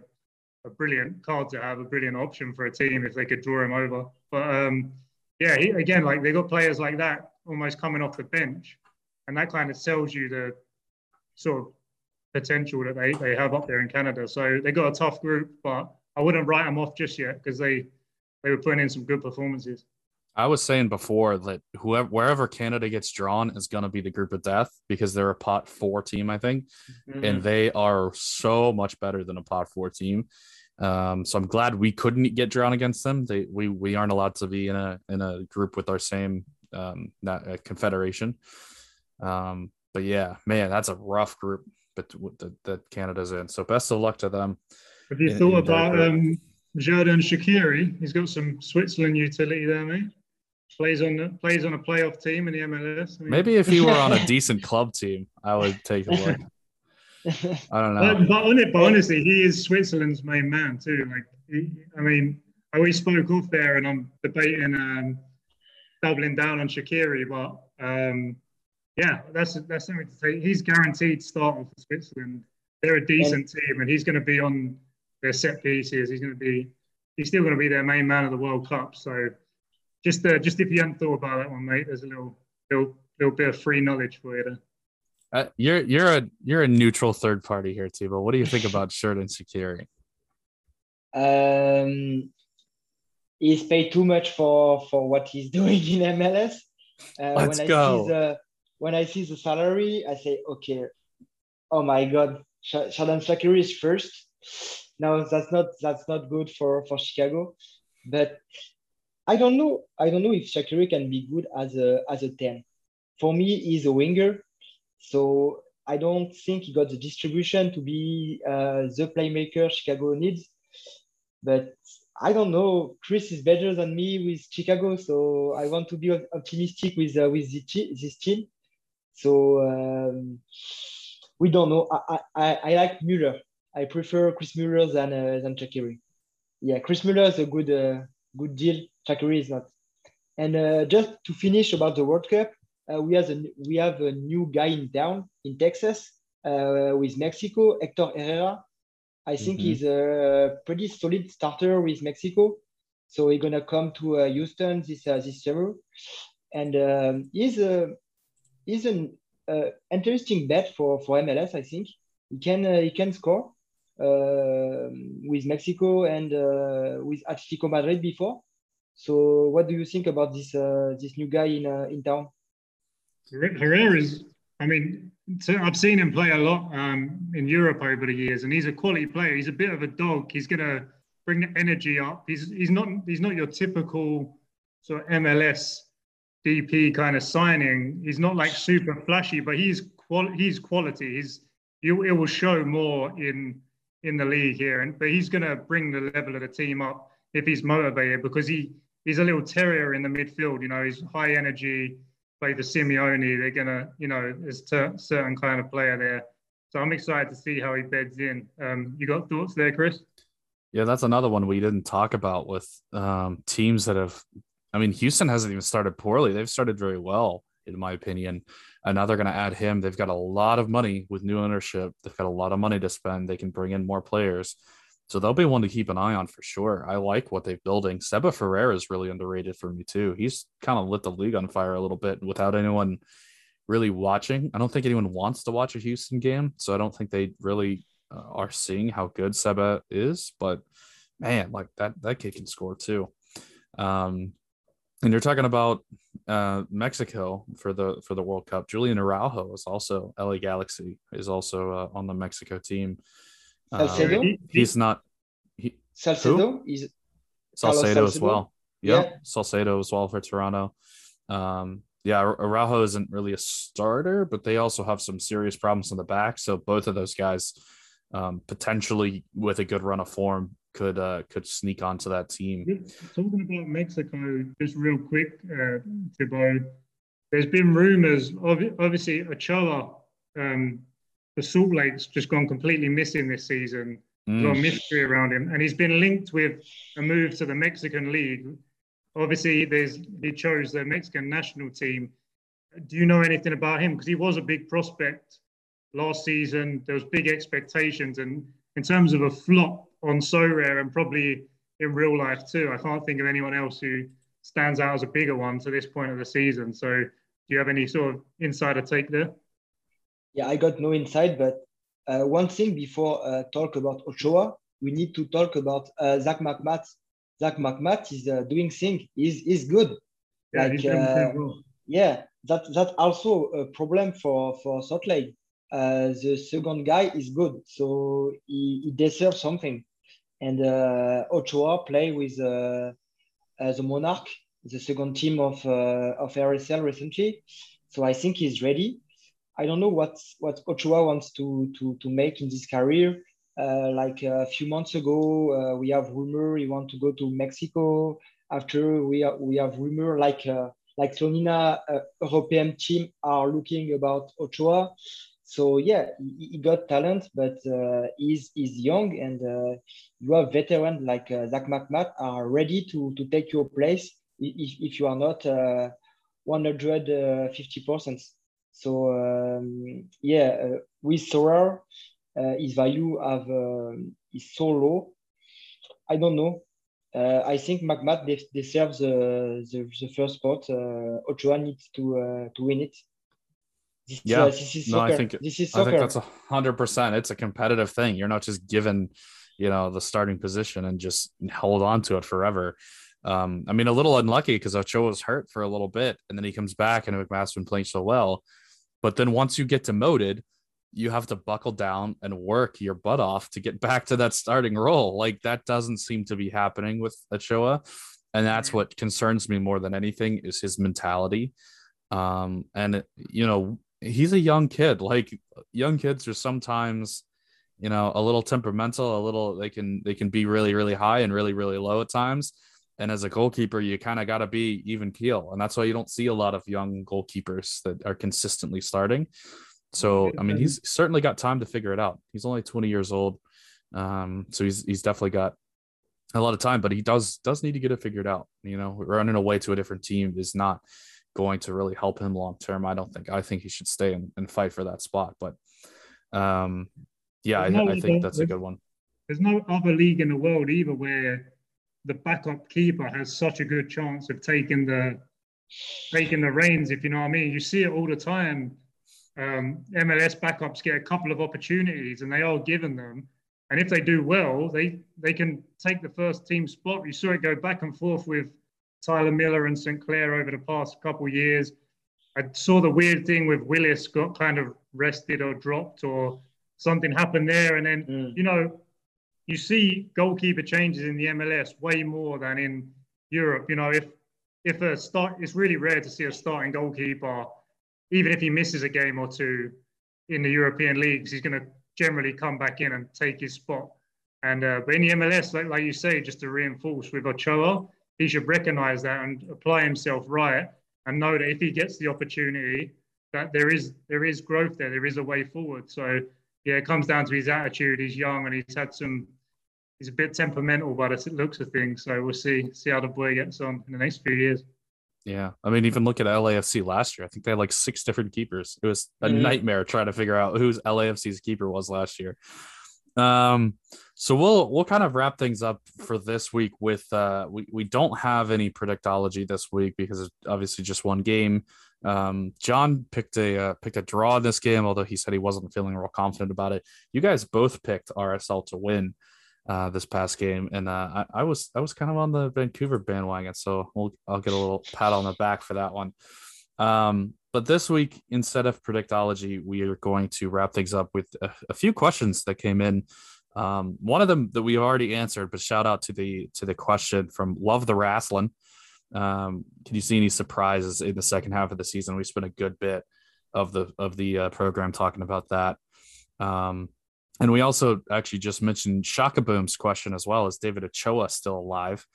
a brilliant card to have, a brilliant option for a team if they could draw him over. But um, yeah, he, again, like they got players like that almost coming off the bench, and that kind of sells you the sort of potential that they, they have up there in Canada. So they got a tough group, but I wouldn't write them off just yet because they they were putting in some good performances. I was saying before that whoever wherever Canada gets drawn is going to be the group of death because they're a pot four team, I think, mm-hmm. and they are so much better than a pot four team. Um, so I'm glad we couldn't get drawn against them. They we we aren't allowed to be in a in a group with our same um, not, uh, confederation. Um, but yeah, man, that's a rough group, but that, that Canada's in. So best of luck to them. Have you in, thought in about um, Xherdan Shaqiri? He's got some Switzerland utility there, mate plays on the, plays on a playoff team in the MLS. I mean, Maybe if he were on a decent club team, I would take a look. I don't know. But, but, on it, but honestly, he is Switzerland's main man too. Like, he, I mean, I always spoke off there, and I'm debating um, doubling down on Shaqiri, but um, yeah, that's that's something to say. He's guaranteed starting for Switzerland. They're a decent team, and he's going to be on their set pieces. He's going to be he's still going to be their main man of the World Cup. So just uh, just if you hadn't thought about that one, mate, there's a little little little bit of free knowledge for you there. Uh, you're you're a you're a neutral third party here, Thibaut. What do you think about Xherdan Shaqiri? Um, he's paid too much for for what he's doing in MLS. Uh, Let's when go. When I see the salary, I say, okay, oh my god, Xherdan Shaqiri is first. No, that's not that's not good for for Chicago, but I don't know. I don't know if Shaqiri can be good as a as a ten. For me, he's a winger so I don't think he got the distribution to be uh, the playmaker Chicago needs. But I don't know. Chris is better than me with Chicago, so I want to be optimistic with uh, with this team. So um, we don't know. I, I, I like Mueller. I prefer Chris Mueller than uh, than Shaqiri. Yeah, Chris Mueller is a good uh, good deal. Shaqiri is not. And uh, just to finish about the World Cup, uh, we have a we have a new guy in town in Texas uh, with Mexico, Hector Herrera. I think mm-hmm. he's a pretty solid starter with Mexico. So he's gonna come to uh, Houston this this summer, and um, he's a he's an interesting bet for for MLS. I think he can he can score. Uh, with Mexico and uh, with Atletico Madrid before. So, what do you think about this uh, this new guy in in town? Herrera's, I mean, so I've seen him play a lot um, in Europe over the years, and he's a quality player. He's a bit of a dog. He's to bring the energy up. He's he's not he's not your typical sort of MLS DP kind of signing. He's not like super flashy, but he's qual he's quality. He's you it will show more in in the league here, and but he's going to bring the level of the team up if he's motivated because he he's a little terrier in the midfield. You know, he's high energy play the Simeone, they're gonna, you know, there's a certain kind of player there. So I'm excited to see how he beds in. Um, you got thoughts there, Chris? Yeah, that's another one we didn't talk about with um, teams that have. I mean, Houston hasn't even started poorly. They've started very well, in my opinion. And now they're going to add him. They've got a lot of money with new ownership. They've got a lot of money to spend. They can bring in more players. So they'll be one to keep an eye on for sure. I like what they're building. Seba Ferreira is really underrated for me too. He's kind of lit the league on fire a little bit without anyone really watching. I don't think anyone wants to watch a Houston game, so I don't think they really uh, are seeing how good Seba is. But man, like that that kid can score too. Um, and you're talking about uh, Mexico for the for the World Cup. Julian Araujo is also LA Galaxy is also uh, on the Mexico team. Salcedo? Uh, he's not. He, Salcedo is Salcedo as well. Yep. Yeah, Salcedo as well for Toronto. Um, yeah, Araujo isn't really a starter, but they also have some serious problems in the back. So both of those guys, um, potentially with a good run of form, could uh, could sneak onto that team. Talking about Mexico, just real quick, uh, Thibaut. There's been rumors. Of obviously, Ochoa um, the Salt Lake's just gone completely missing this season. Mm. A lot of mystery around him, and he's been linked with a move to the Mexican League. Obviously, there's he chose the Mexican national team. Do you know anything about him? Because he was a big prospect last season. There was big expectations, and in terms of a flop on Sorare and probably in real life too, I can't think of anyone else who stands out as a bigger one to this point of the season. So, do you have any sort of insider take there? yeah, I got no insight, but uh, one thing before uh, talk about Ochoa, we need to talk about uh, Zach MacMath. Zach MacMath is uh, doing thing. He's, he's good. Yeah, like, uh, yeah, that that's also a problem for for Salt Lake. Uh, the second guy is good, so he, he deserves something. And uh, Ochoa play with uh, uh, the Monarch, the second team of uh, of RSL recently. So I think he's ready. I don't know what what Ochoa wants to to to make in this career. Uh, like a few months ago, uh, we have rumor he want to go to Mexico. After we have, we have rumor like uh, like Slonina uh, European team are looking about Ochoa. So yeah, he, he got talent, but uh, he's he's young, and uh, you have veterans like uh, Zach MacMath are ready to to take your place if if you are not 150 percent. So um, yeah, uh, with Sorare, uh, his value have uh, is so low. I don't know. uh, I think MacMath deserves the, the, the first spot. Uh, Ochoa needs to uh, to win it. This, yeah, uh, this is no, I think this is soccer. I think that's a hundred percent. It's a competitive thing. You're not just given, you know, the starting position and just hold on to it forever. Um, I mean, a little unlucky because Ochoa was hurt for a little bit, and then he comes back, and MacMath's been playing so well. But then once you get demoted, you have to buckle down and work your butt off to get back to that starting role. Like that doesn't seem to be happening with Ochoa. And that's what concerns me more than anything is his mentality. Um, and you know, he's a young kid. Like young kids are sometimes, you know, a little temperamental, a little they can they can be really, really high and really, really low at times. And as a goalkeeper, you kind of got to be even keel. And that's why you don't see a lot of young goalkeepers that are consistently starting. So I mean, he's certainly got time to figure it out. He's only 20 years old, um, so he's he's definitely got a lot of time. But he does does need to get it figured out. You know, running away to a different team is not going to really help him long term. I don't think. I think he should stay and, and fight for that spot. But um, yeah, I, no, I, think that's a good one. There's no other league in the world either where the backup keeper has such a good chance of taking the taking the reins. If you know what I mean, you see it all the time um, MLS backups get a couple of opportunities and they are given them. And if they do well, they they can take the first team spot. You saw it go back and forth with Tyler Miller and St. Clair over the past couple of years. I saw the weird thing with Willis got kind of rested or dropped or something happened there. And then, mm. you know, you see goalkeeper changes in the MLS way more than in Europe. You know, if if a start, it's really rare to see a starting goalkeeper even if he misses a game or two in the European leagues, he's going to generally come back in and take his spot. And uh, but in the MLS, like, like you say, just to reinforce with Ochoa, he should recognise that and apply himself right, and know that if he gets the opportunity, that there is there is growth there, there is a way forward. So yeah, it comes down to his attitude. He's young and he's had some. He's a bit temperamental by the looks of things. So we'll see see how the boy gets on in the next few years. Yeah. I mean, even look at LAFC last year. I think they had like six different keepers. It was a mm-hmm. nightmare trying to figure out who's LAFC's keeper was last year. Um, so we'll we'll kind of wrap things up for this week with uh we, we don't have any predictology this week because it's obviously just one game. Um, John picked a uh, picked a draw in this game, although he said he wasn't feeling real confident about it. You guys both picked RSL to win uh, this past game, and uh, I, I, was I was kind of on the Vancouver bandwagon, so we'll, I'll get a little pat on the back for that one. Um, but this week, instead of predictology, we are going to wrap things up with a, a few questions that came in. Um, one of them that we already answered, but shout out to the to the question from Love the Wrestling. Um, can you see any surprises in the second half of the season? We spent a good bit of the of the uh, program talking about that. Um, and we also actually just mentioned Shaka Boom's question as well. Is David Ochoa still alive?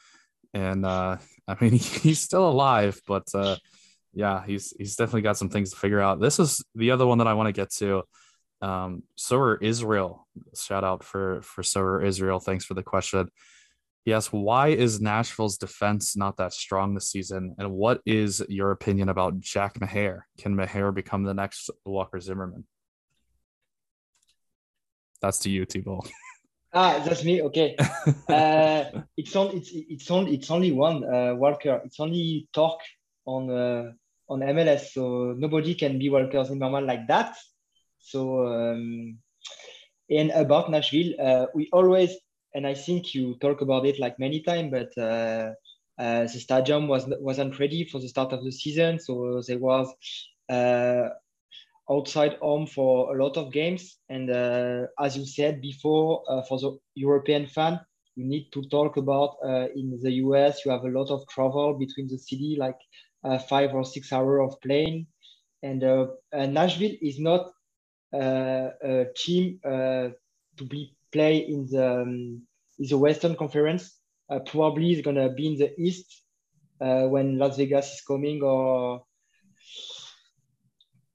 And uh, I mean, he's still alive, but uh, yeah, he's he's definitely got some things to figure out. This is the other one that I want to get to. Um, Sorare Israel, shout out for for Sorare Israel. Thanks for the question. Yes, why is Nashville's defense not that strong this season? And what is your opinion about Jack Maher? Can Maher become the next Walker Zimmerman? That's to you, Thibaut. ah, that's me. Okay. uh, it's on. It's it's on. It's only one uh, Walker. It's only talk on uh, on MLS. So nobody can be Walker Zimmerman like that. So um, and about Nashville, uh, we always and I think you talk about it like many times, but uh, uh, the stadium was wasn't ready for the start of the season, so there was uh, outside home for a lot of games. And uh, as you said before, uh, for the European fan, you need to talk about in the US, you have a lot of travel between the city, like uh, five or six hour of plane. And uh, uh, Nashville is not a team to be play in the, um, in the Western Conference. probably is going to be in the East when Las Vegas is coming or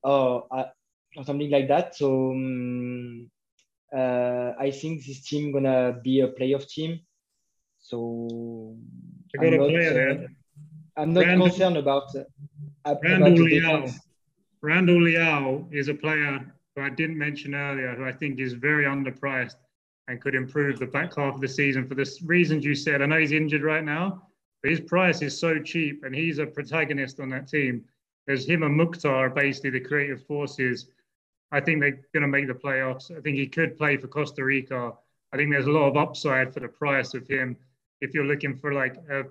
or, uh, or something like that. So um, uh, I think this team gonna be a playoff team. So I'm not, uh, I'm not Randall, concerned about, uh, Randall Leal. Randall Leal is a player who I didn't mention earlier, who I think is very underpriced. and could improve the back half of the season for the reasons you said. I know he's injured right now, but his price is so cheap and he's a protagonist on that team. There's him and Mukhtar, basically the creative forces. I think they're going to make the playoffs. I think he could play for Costa Rica. I think there's a lot of upside for the price of him. If you're looking for like a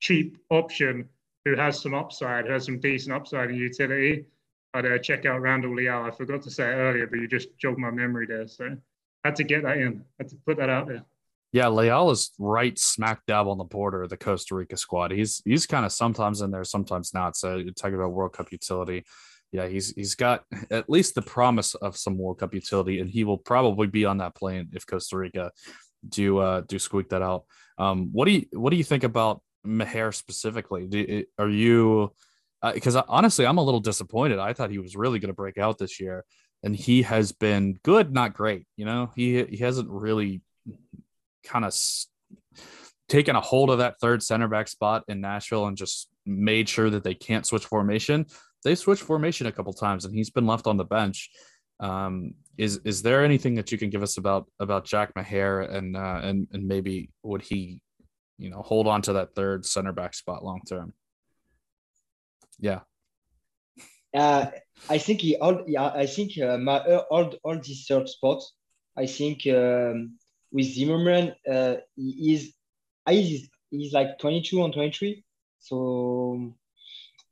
cheap option who has some upside, has some decent upside in utility, I'd uh, check out Randall Leal. I forgot to say it earlier, but you just jogged my memory there. So had to get that in. Had to put that out there. Yeah, Leal is right smack dab on the border of the Costa Rica squad. He's he's kind of sometimes in there, sometimes not. So you're talking about World Cup utility. Yeah, he's he's got at least the promise of some World Cup utility, and he will probably be on that plane if Costa Rica do uh do squeak that out. Um, what do you what do you think about Maher specifically? Do, are you because uh, honestly, I'm a little disappointed. I thought he was really going to break out this year, and he has been good, not great. You know, he he hasn't really kind of taken a hold of that third center back spot in Nashville and just made sure that they can't switch formation. They switched formation a couple times, and he's been left on the bench. Um, is is there anything that you can give us about about Jack Maher and uh, and and maybe would he, you know, hold on to that third center back spot long term? Yeah. Uh, I think he all. Yeah, I think uh, uh, all all these third spots. I think um, with Zimmerman, uh, he is he's, he's like 22 and 23. So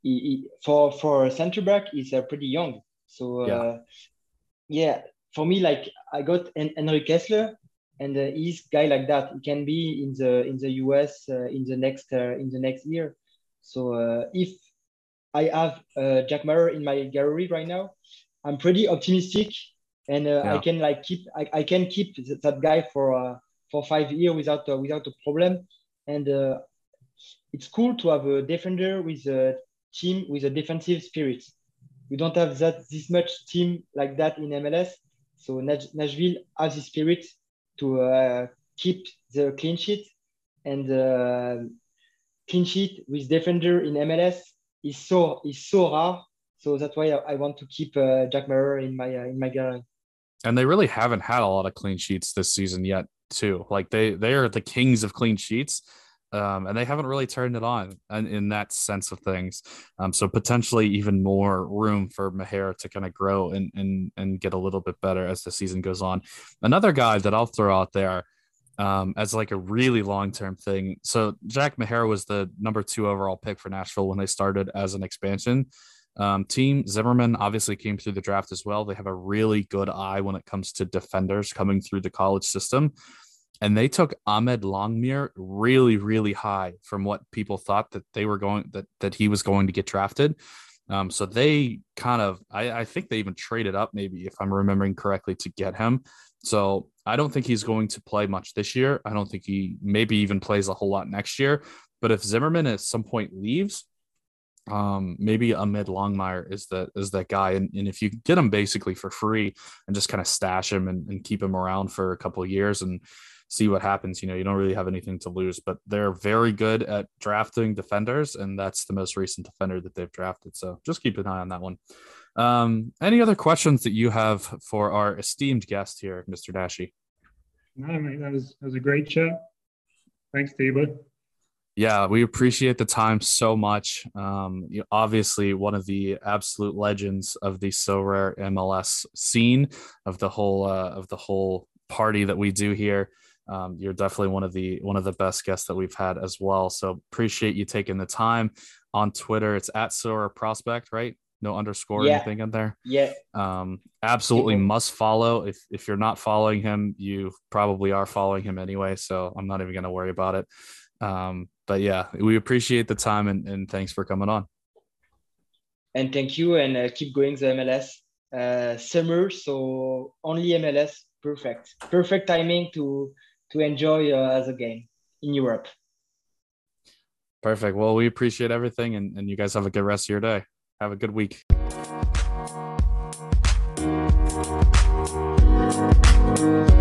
he, he, for for a center back, he's uh, pretty young. So uh, yeah. yeah, for me, like I got en- Henry Kessler, and uh, he's guy like that. He can be in the in the US uh, in the next uh, in the next year. So uh, if I have uh, Jack Maher in my gallery right now, I'm pretty optimistic and uh, yeah. I can like keep I, I can keep that guy for uh, for five years without uh, without a problem. And uh, it's cool to have a defender with a team with a defensive spirit. We don't have that this much team like that in MLS. So Nashville has the spirit to uh, keep the clean sheet and uh, clean sheet with defender in MLS is so is so rare. So that's why I, want to keep Jack Maher in my in my gallery. And they really haven't had a lot of clean sheets this season yet too. Like they they are the kings of clean sheets um, and they haven't really turned it on in, in that sense of things um, so potentially even more room for Maher to kind of grow and, and and get a little bit better as the season goes on another guy that i'll throw out there um, as like a really long term thing so jack Maher was the number two overall pick for nashville when they started as an expansion um, team Zimmerman obviously came through the draft as well. They have a really good eye when it comes to defenders coming through the college system. And they took Ahmed Longmire really, really high from what people thought that they were going that that he was going to get drafted. Um, so they kind of, I, I think they even traded up, maybe if I'm remembering correctly, to get him. So I don't think he's going to play much this year. I don't think he maybe even plays a whole lot next year. But if Zimmerman at some point leaves, um, maybe Ahmed Longmire is the is that guy, and, and if you get him basically for free and just kind of stash him and, and keep him around for a couple years and see what happens, you know, you don't really have anything to lose. But they're very good at drafting defenders, and that's the most recent defender that they've drafted. So just keep an eye on that one. Um, any other questions that you have for our esteemed guest here, Mr. Dashy? No, that was that was a great chat. Thanks, Thibaut. Yeah, we appreciate the time so much. Um, you obviously one of the absolute legends of the Sorare MLS scene of the whole uh, of the whole party that we do here. Um, you're definitely one of the one of the best guests that we've had as well. So appreciate you taking the time. On Twitter, it's at Sorare Prospect, right? No underscore yeah. anything in there. Yeah. Um, absolutely People. must follow. If if you're not following him, you probably are following him anyway. So I'm not even going to worry about it. Um, but yeah, we appreciate the time and, and thanks for coming on. And thank you and uh, keep going the MLS uh, summer. So only MLS, perfect, perfect timing to to enjoy uh, as a game in Europe. Perfect. Well, we appreciate everything, and, and you guys have a good rest of your day. Have a good week. Thank you.